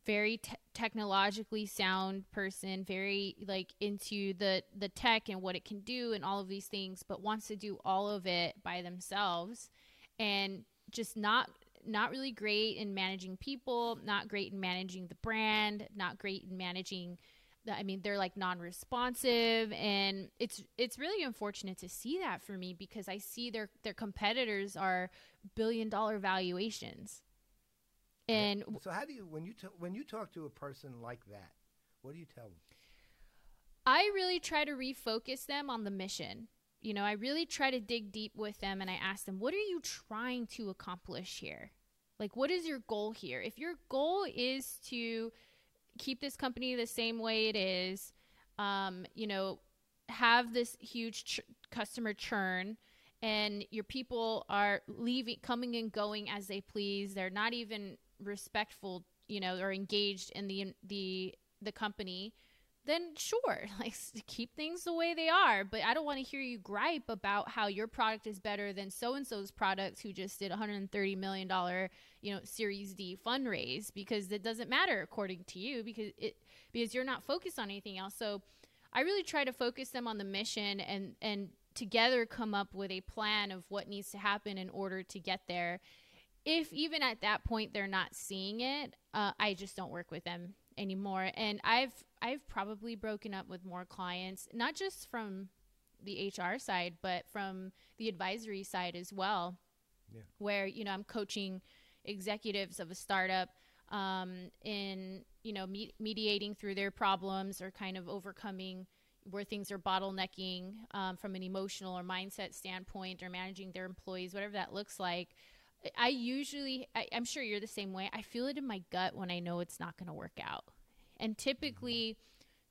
very te- technologically sound person very like into the the tech and what it can do and all of these things but wants to do all of it by themselves and just not not really great in managing people not great in managing the brand not great in managing I mean they're like non-responsive and it's it's really unfortunate to see that for me because I see their their competitors are billion dollar valuations and So how do you when you t- when you talk to a person like that, what do you tell them? I really try to refocus them on the mission. You know, I really try to dig deep with them and I ask them, what are you trying to accomplish here? Like, what is your goal here? If your goal is to keep this company the same way it is, um, you know, have this huge ch- customer churn, and your people are leaving, coming and going as they please. They're not even respectful, you know, or engaged in the the the company then sure, like keep things the way they are. But I don't want to hear you gripe about how your product is better than so and so's product who just did 130 million dollar, you know, Series D fundraise because it doesn't matter according to you because it because you're not focused on anything else. So I really try to focus them on the mission and and together come up with a plan of what needs to happen in order to get there. if even at that point they're not seeing it, uh, I just don't work with them anymore. And I've I've probably broken up with more clients, not just from the HR side, but from the advisory side as well. Yeah. Where you know I'm coaching executives of a startup um, in you know me- mediating through their problems or kind of overcoming where things are bottlenecking um, from an emotional or mindset standpoint or managing their employees whatever that looks like i usually I, i'm sure you're the same way i feel it in my gut when i know it's not going to work out and typically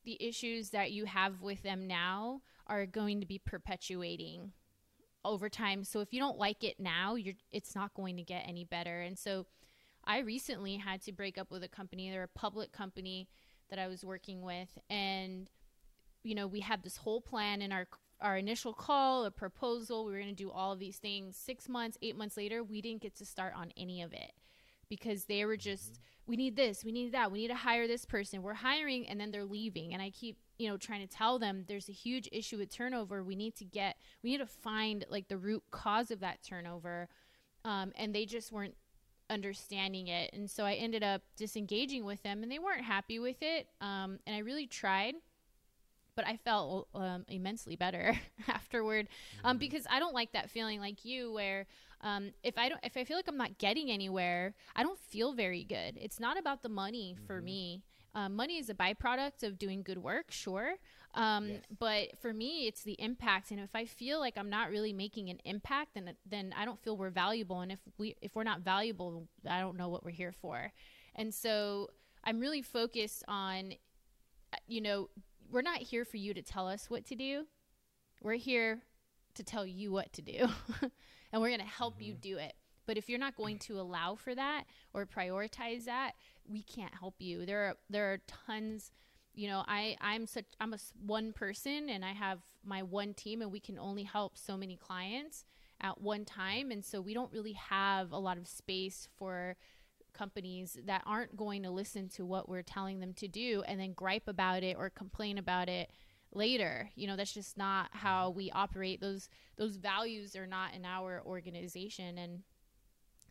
the issues that you have with them now are going to be perpetuating over time so if you don't like it now you're it's not going to get any better and so I recently had to break up with a company. They're a public company that I was working with, and you know we had this whole plan in our our initial call, a proposal. We were going to do all of these things. Six months, eight months later, we didn't get to start on any of it because they were just, mm-hmm. we need this, we need that, we need to hire this person. We're hiring, and then they're leaving. And I keep, you know, trying to tell them there's a huge issue with turnover. We need to get, we need to find like the root cause of that turnover. Um, and they just weren't understanding it. And so I ended up disengaging with them, and they weren't happy with it. Um, and I really tried, but I felt um, immensely better afterward um, mm-hmm. because I don't like that feeling like you, where um, if I don't, if I feel like I'm not getting anywhere, I don't feel very good. It's not about the money mm-hmm. for me. Um, money is a byproduct of doing good work, sure. Um, yes. But for me, it's the impact. And if I feel like I'm not really making an impact, then then I don't feel we're valuable. And if we if we're not valuable, I don't know what we're here for. And so I'm really focused on, you know, we're not here for you to tell us what to do. We're here to tell you what to do, and we're going to help mm-hmm. you do it. But if you're not going to allow for that or prioritize that, we can't help you. There are there are tons you know i i'm such i'm a one person and i have my one team and we can only help so many clients at one time and so we don't really have a lot of space for companies that aren't going to listen to what we're telling them to do and then gripe about it or complain about it later you know that's just not how we operate those those values are not in our organization and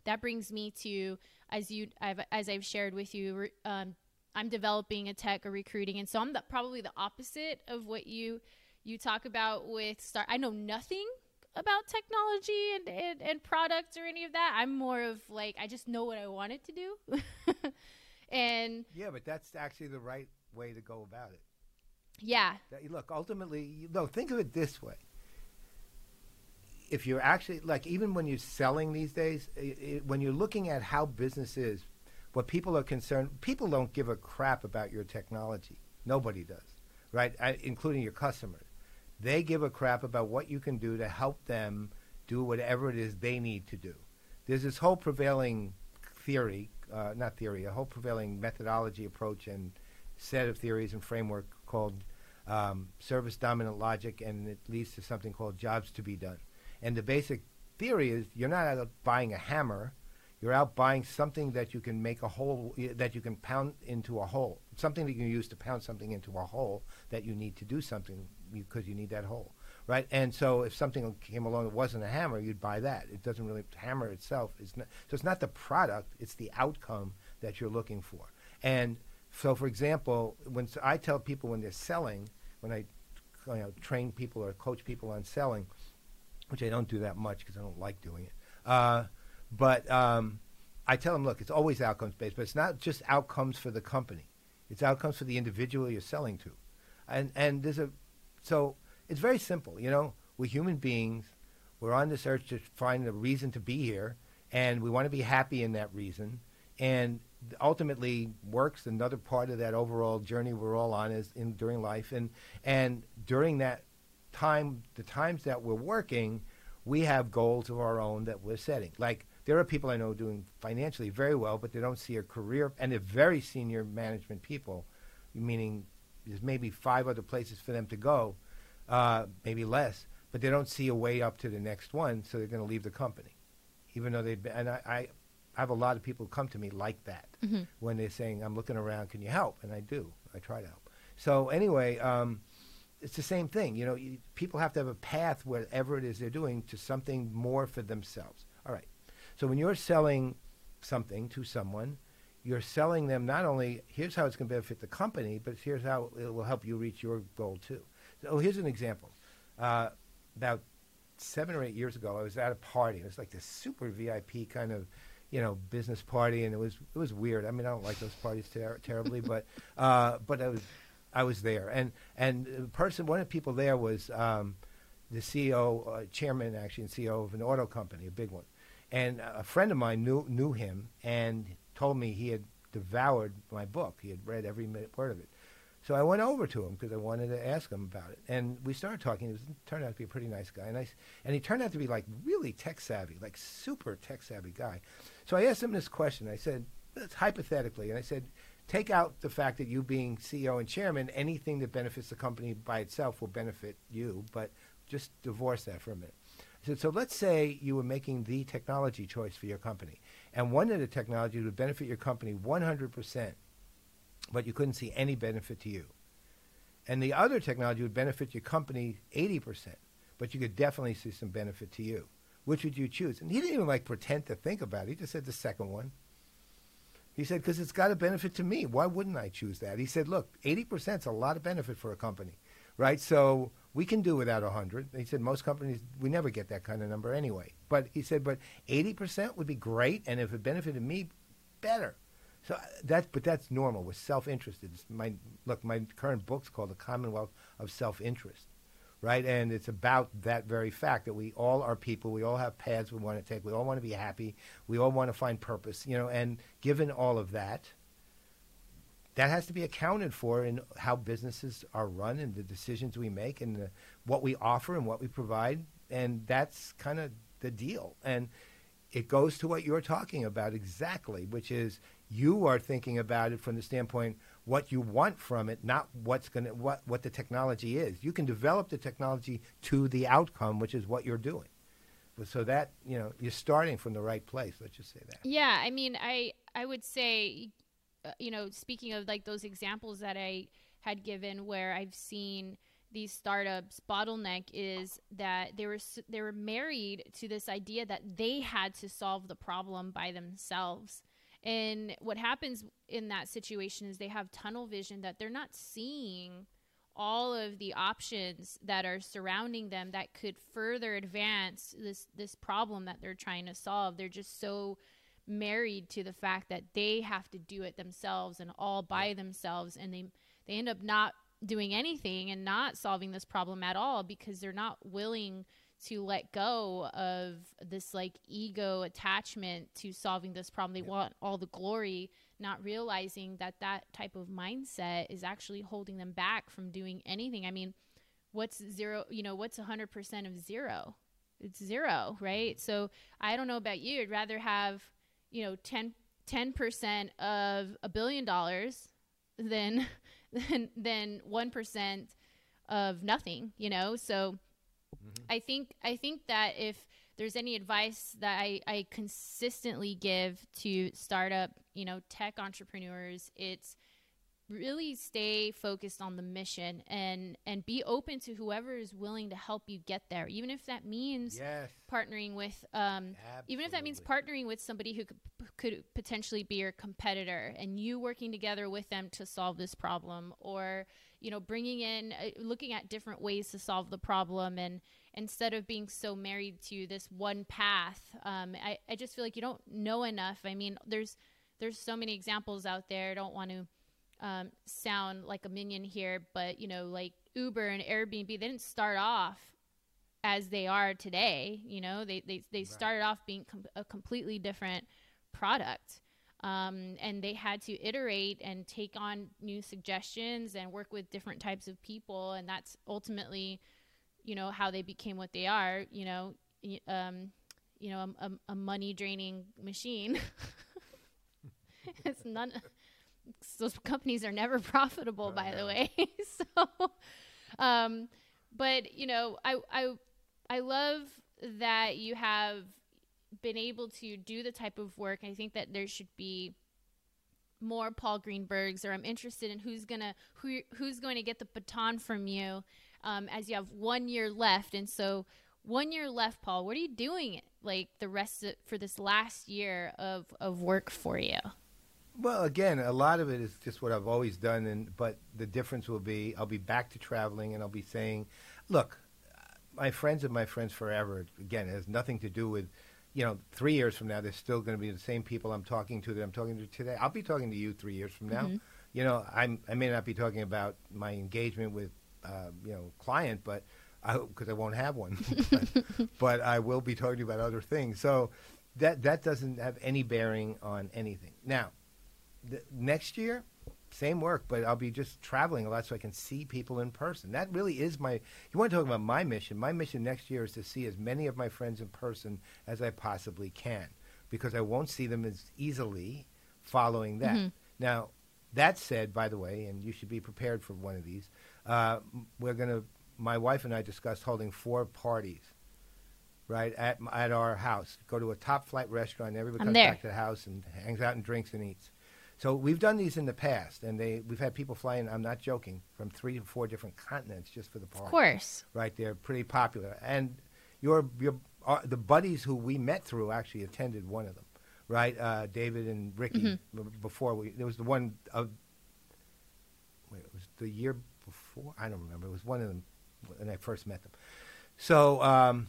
that brings me to as you I've, as I've shared with you, um, I'm developing a tech or recruiting, and so I'm the, probably the opposite of what you you talk about with start. I know nothing about technology and, and, and products or any of that. I'm more of like I just know what I wanted to do. and yeah, but that's actually the right way to go about it. Yeah. That, look, ultimately, you know, think of it this way if you're actually like even when you're selling these days, it, it, when you're looking at how business is, what people are concerned, people don't give a crap about your technology. Nobody does, right? I, including your customers. They give a crap about what you can do to help them do whatever it is they need to do. There's this whole prevailing theory, uh, not theory, a whole prevailing methodology approach and set of theories and framework called um, service dominant logic, and it leads to something called jobs to be done. And the basic theory is you're not out buying a hammer, you're out buying something that you can make a hole, that you can pound into a hole, something that you can use to pound something into a hole that you need to do something because you need that hole, right? And so if something came along that wasn't a hammer, you'd buy that. It doesn't really, hammer itself not, so it's not the product, it's the outcome that you're looking for. And so, for example, when I tell people when they're selling, when I you know, train people or coach people on selling, which I don't do that much because I don't like doing it. Uh, but um, I tell them, look, it's always outcomes based, but it's not just outcomes for the company; it's outcomes for the individual you're selling to, and and there's a so it's very simple. You know, we're human beings. We're on this earth to find a reason to be here, and we want to be happy in that reason. And ultimately, works another part of that overall journey we're all on is in during life, and and during that time, the times that we're working, we have goals of our own that we're setting. Like there are people I know doing financially very well, but they don't see a career, and they're very senior management people, meaning there's maybe five other places for them to go, uh, maybe less, but they don't see a way up to the next one, so they're going to leave the company, even though they've been. And I, I have a lot of people come to me like that mm-hmm. when they're saying, "I'm looking around, can you help?" And I do. I try to help. So anyway. Um, it's the same thing. You know, you, people have to have a path whatever it is they're doing to something more for themselves. All right. So when you're selling something to someone, you're selling them not only here's how it's going to benefit the company, but here's how it will help you reach your goal too. So here's an example. Uh, about seven or eight years ago, I was at a party. It was like this super VIP kind of, you know, business party, and it was it was weird. I mean, I don't like those parties ter- terribly, but uh, but I was I was there, and and the person, one of the people there was um, the CEO, uh, chairman actually, and CEO of an auto company, a big one, and a friend of mine knew knew him and told me he had devoured my book. He had read every word of it. So I went over to him because I wanted to ask him about it, and we started talking. He was, turned out to be a pretty nice guy, and I, and he turned out to be like really tech savvy, like super tech savvy guy. So I asked him this question. I said, hypothetically, and I said, take out the fact that you being CEO and chairman, anything that benefits the company by itself will benefit you, but just divorce that for a minute. I said, so let's say you were making the technology choice for your company, and one of the technologies would benefit your company 100 percent but you couldn't see any benefit to you. And the other technology would benefit your company 80%, but you could definitely see some benefit to you. Which would you choose? And he didn't even like pretend to think about it. He just said the second one. He said, because it's got a benefit to me. Why wouldn't I choose that? He said, look, 80% is a lot of benefit for a company, right? So we can do without 100. He said, most companies, we never get that kind of number anyway. But he said, but 80% would be great, and if it benefited me, better. So uh, that's but that's normal. We're self-interested. My look. My current book's called The Commonwealth of Self-Interest, right? And it's about that very fact that we all are people. We all have paths we want to take. We all want to be happy. We all want to find purpose. You know, and given all of that, that has to be accounted for in how businesses are run and the decisions we make and the, what we offer and what we provide. And that's kind of the deal. And it goes to what you're talking about exactly, which is you are thinking about it from the standpoint what you want from it, not what's going to what what the technology is. You can develop the technology to the outcome, which is what you're doing. So that you know you're starting from the right place. Let's just say that. Yeah, I mean, I I would say, uh, you know, speaking of like those examples that I had given, where I've seen these startups bottleneck is that they were they were married to this idea that they had to solve the problem by themselves and what happens in that situation is they have tunnel vision that they're not seeing all of the options that are surrounding them that could further advance this this problem that they're trying to solve. They're just so married to the fact that they have to do it themselves and all by themselves and they they end up not doing anything and not solving this problem at all because they're not willing to let go of this like ego attachment to solving this problem. They want all the glory, not realizing that that type of mindset is actually holding them back from doing anything. I mean, what's zero, you know, what's 100% of zero? It's zero, right? Mm-hmm. So I don't know about you. I'd rather have, you know, 10, 10% of a billion dollars than, than, than 1% of nothing, you know? So, Mm-hmm. I think I think that if there's any advice that I, I consistently give to startup, you know, tech entrepreneurs, it's really stay focused on the mission and and be open to whoever is willing to help you get there. Even if that means yes. partnering with um, even if that means partnering with somebody who could, could potentially be your competitor and you working together with them to solve this problem or you know bringing in uh, looking at different ways to solve the problem and instead of being so married to this one path um, I, I just feel like you don't know enough. I mean there's there's so many examples out there. I don't want to um, sound like a minion here, but you know, like Uber and Airbnb, they didn't start off as they are today. You know, they they they right. started off being com- a completely different product. Um, and they had to iterate and take on new suggestions and work with different types of people and that's ultimately you know how they became what they are you know um, you know a, a money draining machine it's none those companies are never profitable, oh, by the way. so, um, but you know, I I I love that you have been able to do the type of work. I think that there should be more Paul Greenbergs, or I'm interested in who's gonna who who's going to get the baton from you um, as you have one year left. And so, one year left, Paul. What are you doing like the rest of, for this last year of of work for you? Well, again, a lot of it is just what I've always done, and but the difference will be I'll be back to traveling, and I'll be saying, "Look, my friends are my friends forever." Again, it has nothing to do with, you know, three years from now, they're still going to be the same people I'm talking to that I'm talking to today. I'll be talking to you three years from now. Mm-hmm. You know, I'm I may not be talking about my engagement with, uh, you know, client, but because I, I, won't have one, but, but I will be talking about other things. So that that doesn't have any bearing on anything. Now the, next year, same work, but I'll be just traveling a lot so I can see people in person. That really is my. You want to talk about my mission? My mission next year is to see as many of my friends in person as I possibly can, because I won't see them as easily following that. Mm-hmm. Now, that said, by the way, and you should be prepared for one of these. Uh, we're to. My wife and I discussed holding four parties right at at our house. Go to a top flight restaurant. Everybody I'm comes there. back to the house and hangs out and drinks and eats. So we've done these in the past, and they we've had people flying. I'm not joking, from three to four different continents just for the party. Of course, right? They're pretty popular, and your your uh, the buddies who we met through actually attended one of them, right? Uh, David and Ricky. Mm-hmm. Before we, there was the one of wait, it was the year before. I don't remember. It was one of them when I first met them. So, um,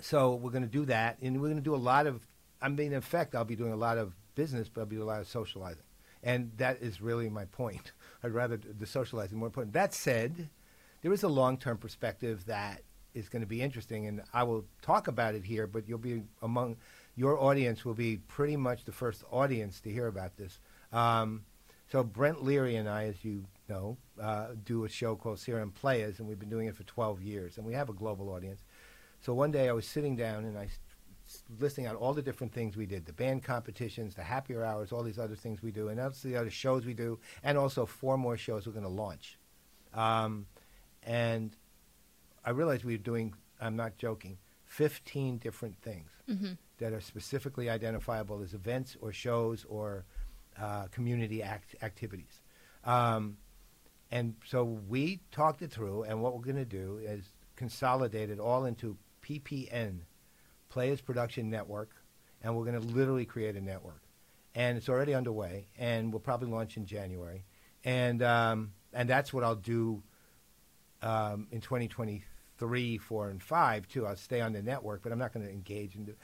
so we're going to do that, and we're going to do a lot of. I mean, in effect, I'll be doing a lot of business, but I'll be a lot of socializing. And that is really my point. I'd rather the socializing more important. That said, there is a long-term perspective that is going to be interesting, and I will talk about it here. But you'll be among your audience will be pretty much the first audience to hear about this. Um, so Brent Leary and I, as you know, uh, do a show called CRM Playaz, and we've been doing it for 12 years, and we have a global audience. So one day I was sitting down and I listing out all the different things we did the band competitions, the happier hours, all these other things we do, and that's the other shows we do, and also four more shows we're going to launch. Um, and I realized we were doing, I'm not joking, 15 different things mm-hmm. that are specifically identifiable as events or shows or uh, community act- activities. Um, and so we talked it through, and what we're going to do is consolidate it all into PPN Playaz Production Network, and we're going to literally create a network. And it's already underway, and we'll probably launch in January. And um, and that's what I'll do um, in 2023, four, and five too. I'll stay on the network, but I'm not going to engage in. The,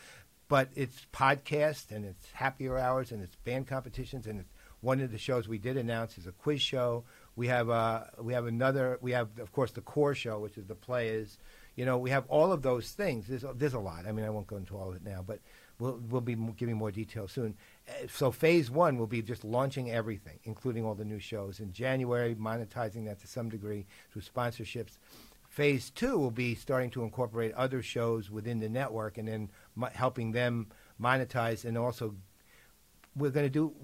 but it's podcast, and it's happier hours, and it's band competitions, and it's one of the shows we did announce is a quiz show. We have uh, we have another. We have of course the core show, which is the players you know, we have all of those things. There's, there's a lot. I mean, I won't go into all of it now, but we'll, we'll be giving more details soon. Uh, so phase one will be just launching everything, including all the new shows. In January, monetizing that to some degree through sponsorships. Phase two will be starting to incorporate other shows within the network and then helping them monetize and also we're going to do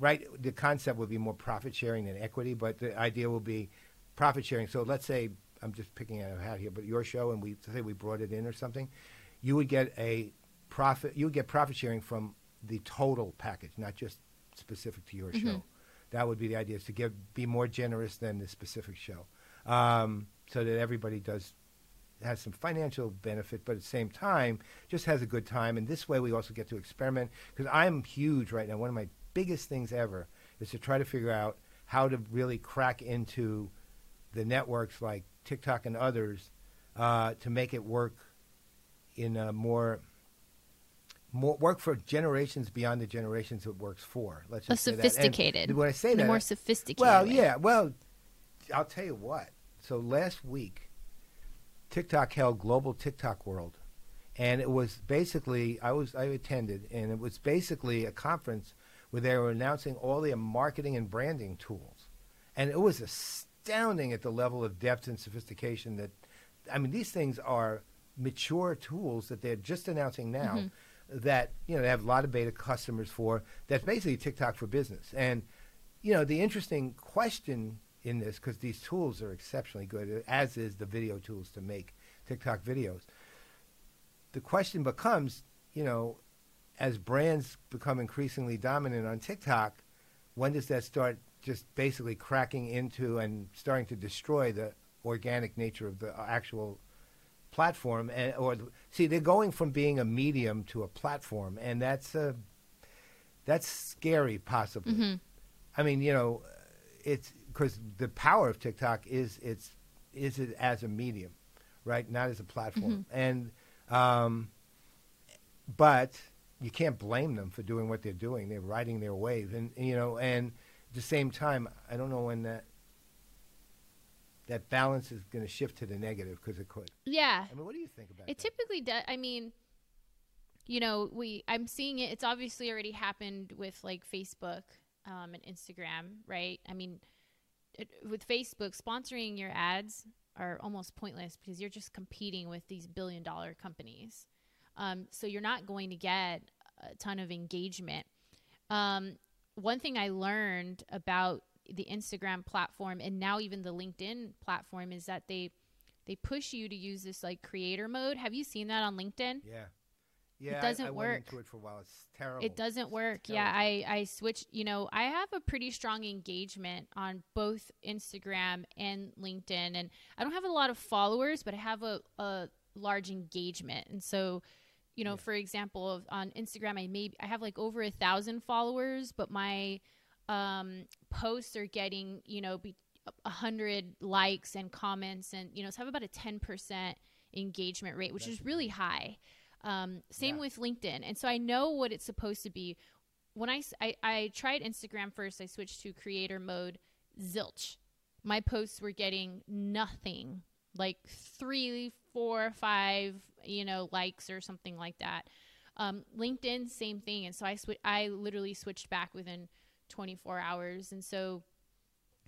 right the concept will be more profit sharing than equity but the idea will be profit sharing so let's say I'm just picking out a hat here, but your show and we say we brought it in or something, you would get a profit. You would get profit sharing from the total package, not just specific to your mm-hmm. show. That would be the idea: is to give be more generous than the specific show, um, so that everybody does has some financial benefit, but at the same time just has a good time. And this way, we also get to experiment because I'm huge right now. One of my biggest things ever is to try to figure out how to really crack into the networks like TikTok and others uh, to make it work in a more more work for generations beyond the generations it works for. Let's just a sophisticated. when I say that, more sophisticated. Well, way. yeah. Well, I'll tell you what. So last week, TikTok held Global TikTok World, and it was basically I was I attended, and it was basically a conference where they were announcing all their marketing and branding tools, and it was a astounding at the level of depth and sophistication that, I mean, these things are mature tools that they're just announcing now mm-hmm. that, you know, they have a lot of beta customers for. That's basically TikTok for business. And, you know, the interesting question in this, because these tools are exceptionally good, as is the video tools to make TikTok videos. The question becomes, you know, as brands become increasingly dominant on TikTok, when does that start just basically cracking into and starting to destroy the organic nature of the actual platform, and or see, they're going from being a medium to a platform, and that's uh, that's scary, possibly. Mm-hmm. I mean, you know, it's because the power of TikTok is it's is it as a medium, right? Not as a platform, Mm-hmm. and um, but you can't blame them for doing what they're doing. They're riding their wave, and you know, and at the same time, I don't know when that that balance is going to shift to the negative because it could. Yeah. I mean, what do you think about It that? typically does. I mean, you know, we I'm seeing it. It's obviously already happened with like Facebook um, and Instagram, right? I mean, it, with Facebook, sponsoring your ads are almost pointless because you're just competing with these billion dollar companies. Um, so you're not going to get a ton of engagement. Um, one thing I learned about the Instagram platform and now even the LinkedIn platform is that they they push you to use this like creator mode. Have you seen that on LinkedIn? yeah, yeah. I- doesn't I, work. Went into it for a while. It's terrible. It doesn't work. Yeah. I I switched, you know, I have a pretty strong engagement on both Instagram and LinkedIn and I don't have a lot of followers, but I have a a large engagement. And so, you know, Yeah. for example, of on Instagram I maybe I have like over a thousand followers, but my um posts are getting, you know, be a hundred likes and comments and you know, so I have about a ten percent engagement rate, which That's is really high. Um, same Yeah. with LinkedIn. And so I know what it's supposed to be. When I I tried Instagram first, I switched to creator mode, zilch. My posts were getting nothing, like three, four, or five, you know, likes or something like that. Um, LinkedIn, same thing. And so I swi- I literally switched back within 24 hours. And so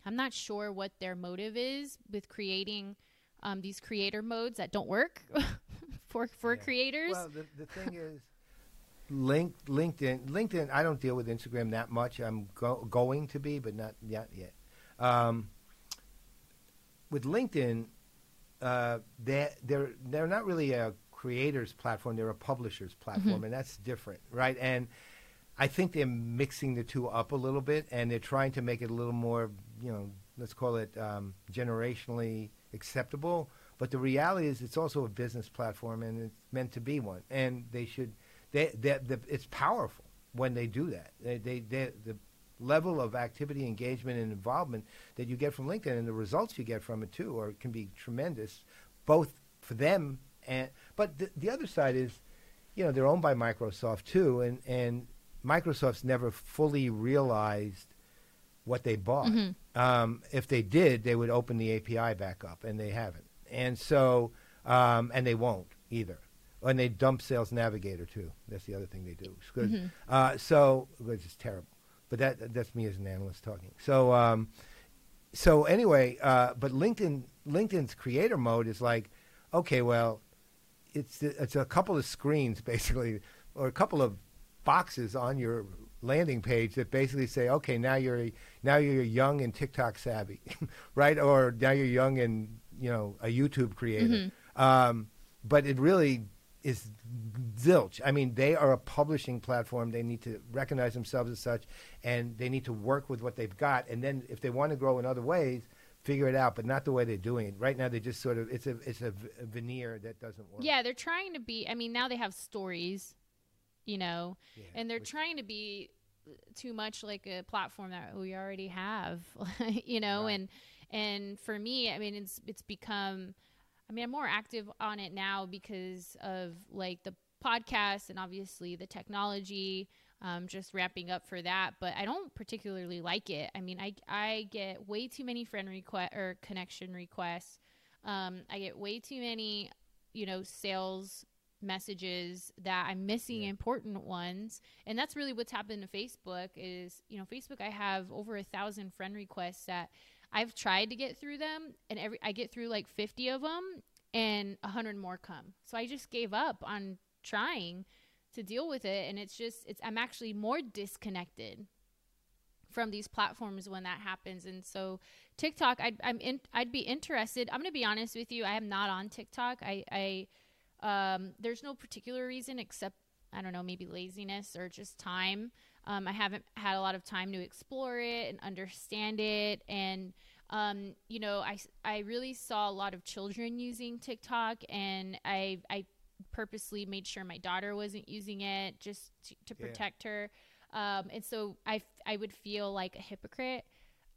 I'm not sure what their motive is with creating um, these creator modes that don't work for for Yeah. creators. Well, the, the thing is, link, LinkedIn, LinkedIn. I don't deal with Instagram that much. I'm go, going to be, but not yet. Yet. Um, with LinkedIn, uh, they they're they're not really a creators platform. They're a publishers platform, and that's different, right? And I think they're mixing the two up a little bit, and they're trying to make it a little more, you know, let's call it um, generationally acceptable. But the reality is, it's also a business platform, and it's meant to be one. And they should, they, they, the, it's powerful when they do that. They, they, they, the level of activity, engagement, and involvement that you get from LinkedIn, and the results you get from it too, are can be tremendous, both for them and. But the, the other side is, you know, they're owned by Microsoft too, and and Microsoft's never fully realized what they bought. Mhm. Um, if they did, they would open the API back up, and they haven't. And so, um, and they won't either. And they dump Sales Navigator too. That's the other thing they do. It's good. Mhm. Uh, so, which is terrible. But that that's me as an analyst talking. So, um, so anyway, uh, but LinkedIn LinkedIn's creator mode is like, okay, well, it's it's a couple of screens basically, or a couple of boxes on your landing page that basically say, okay, now you're now you're young and TikTok savvy, right? Or now you're young and you know a YouTube creator. Um, but it really is zilch. I mean, they are a publishing platform. They need to recognize themselves as such, and they need to work with what they've got. And then, if they want to grow in other ways, figure it out. But not the way they're doing it right now. They just sort of it's a it's a, v- a veneer that doesn't work. Yeah, they're trying to be. I mean, now they have stories, you know, Yeah, and they're which- trying to be uh, too much like a platform that we already have, you know, Right. and and for me, I mean, it's it's become. I mean, I'm more active on it now because of like the podcast and obviously the technology. Um, just ramping up for that, but I don't particularly like it. I mean, I I get way too many friend request or connection requests. Um, I get way too many, you know, sales messages that I'm missing Yeah. important ones. And that's really what's happened to Facebook is, you know, Facebook I have over a thousand friend requests that I've tried to get through them and every I get through like 50 of them and 100 more come. So I just gave up on trying to deal with it and it's just it's I'm actually more disconnected from these platforms when that happens. And so TikTok I'd, I'm in, I'd be interested I'm gonna be honest with you I am not on TikTok. I, I um, there's no particular reason except I don't know maybe laziness or just time Um, I haven't had a lot of time to explore it and understand it. And, um, you know, I, I really saw a lot of children using TikTok, and I, I purposely made sure my daughter wasn't using it just to, to Yeah. protect her. Um, and so I, f- I would feel like a hypocrite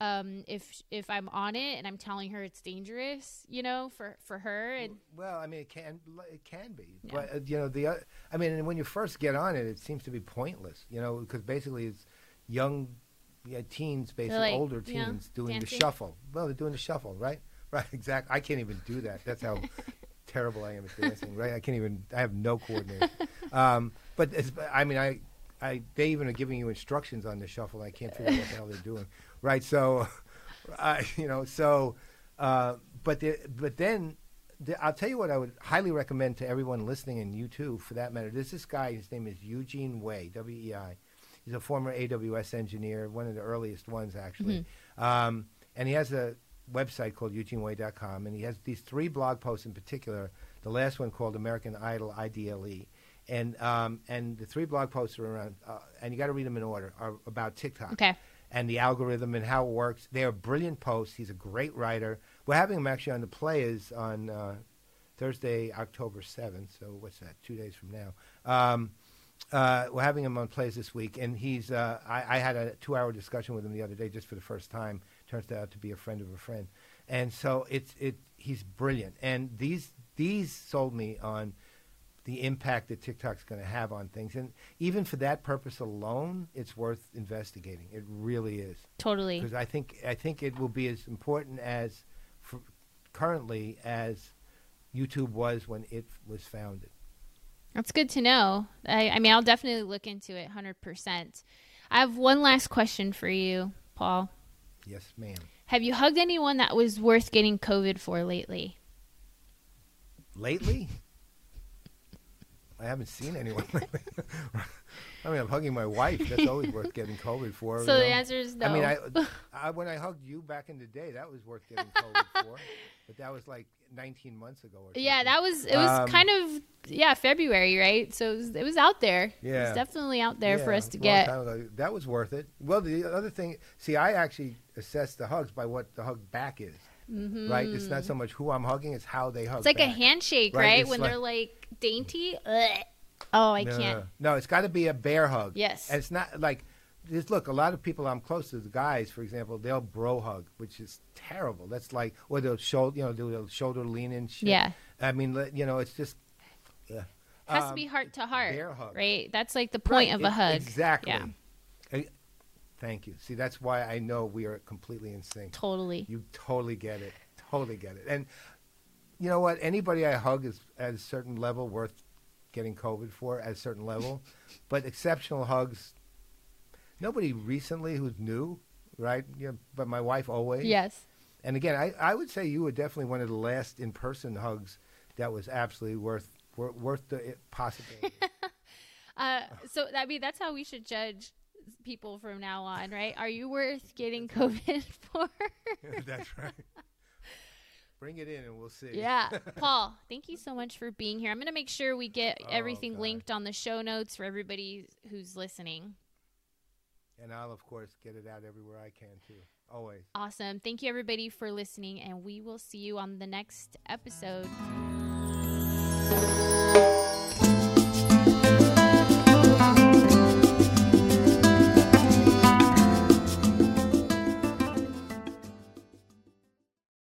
um, if if I'm on it and I'm telling her it's dangerous, you know, for for her. And Well, I mean, it can it can be, Yeah. but uh, you know the. oth- I mean, when you first get on it, it seems to be pointless. You know, because basically it's young, yeah, teens, basically like, older you know, teens doing dancing. the shuffle. Well, they're doing the shuffle, right? Right, exactly. I can't even do that. That's how terrible I am at dancing. Right, I can't even. I have no coordination. um, but it's, I mean, I, I, they even are giving you instructions on the shuffle. I can't figure out what the hell they're doing. Right, so, I, you know, so, uh, but the, but then the, I'll tell you what I would highly recommend to everyone listening, and you too, for that matter. There's this guy. His name is Eugene Wei, W E I. He's a former AWS engineer, one of the earliest ones actually, um, and he has a website called eugenewei.com, and he has these three blog posts in particular. The last one called American Idol IDLE, and um, and the three blog posts are around, uh, and you got to read them in order, are about TikTok okay, and the algorithm and how it works. They are brilliant posts. He's a great writer. We're having him actually on the Playaz on uh, Thursday, October 7th. So what's that? Two days from now. Um, uh, we're having him on Plays this week, and he's. Uh, I, I had a two-hour discussion with him the other day, just for the first time. Turns out to be a friend of a friend, and so it's it. He's brilliant, and these these sold me on the impact that TikTok's going to have on things, and even for that purpose alone, it's worth investigating. It really is totally. because I think I think it will be as important as currently as YouTube was when it was founded. That's good to know. I, I mean, I'll definitely look into it 100%. I have one last question for you, Paul. Yes, ma'am. Have you hugged anyone that was worth getting COVID for lately? Lately, I haven't seen anyone lately. I mean, I'm hugging my wife. That's always worth getting COVID for. So you the answer is no. I mean, I, I when I hugged you back in the day, that was worth getting COVID for. But that was like 19 months ago. Or yeah, that was it was Um, kind of yeah February, right? So it was, it was out there. it Yeah. was definitely out there for us to get. That was worth it. Well, the other thing, see, I actually assess the hugs by what the hug back is. Right? It's not so much who I'm hugging; it's how they hug. Mm-hmm. It's like a handshake, Right, right? When like- they're like dainty. Ugh. Oh, I no, can't. No, it's got to be a bear hug. Yes. And it's not like. Just look, a lot of people I'm close to, the guys, for example, they'll bro hug, which is terrible. That's like, or they'll shoulder, you know, do a shoulder lean shit. Yeah. I mean, you know, it's just. Yeah. Has to Um, be heart to heart, bear hug. right? That's like the point Right, of a hug. Exactly. Yeah, Thank you. See, that's why I know we are completely in sync. totally. You totally get it. Totally get it. And you know what? Anybody I hug is at a certain level worth getting COVID for at a certain level. but exceptional hugs. Nobody recently who's new, right? Yeah, but my wife always. Yes. And again, I, I would say you were definitely one of the last in person hugs that was absolutely worth wor- worth the possibility. Uh, so I mean, that's how we should judge people from now on, right? Are you worth getting COVID for? that's right. Bring it in and we'll see. yeah, Paul. Thank you so much for being here. I'm gonna make sure we get Oh, everything God. linked on the show notes for everybody who's listening. And I'll of course get it out everywhere I can too. Always. Awesome. Thank you everybody for listening, and we will see you on the next episode.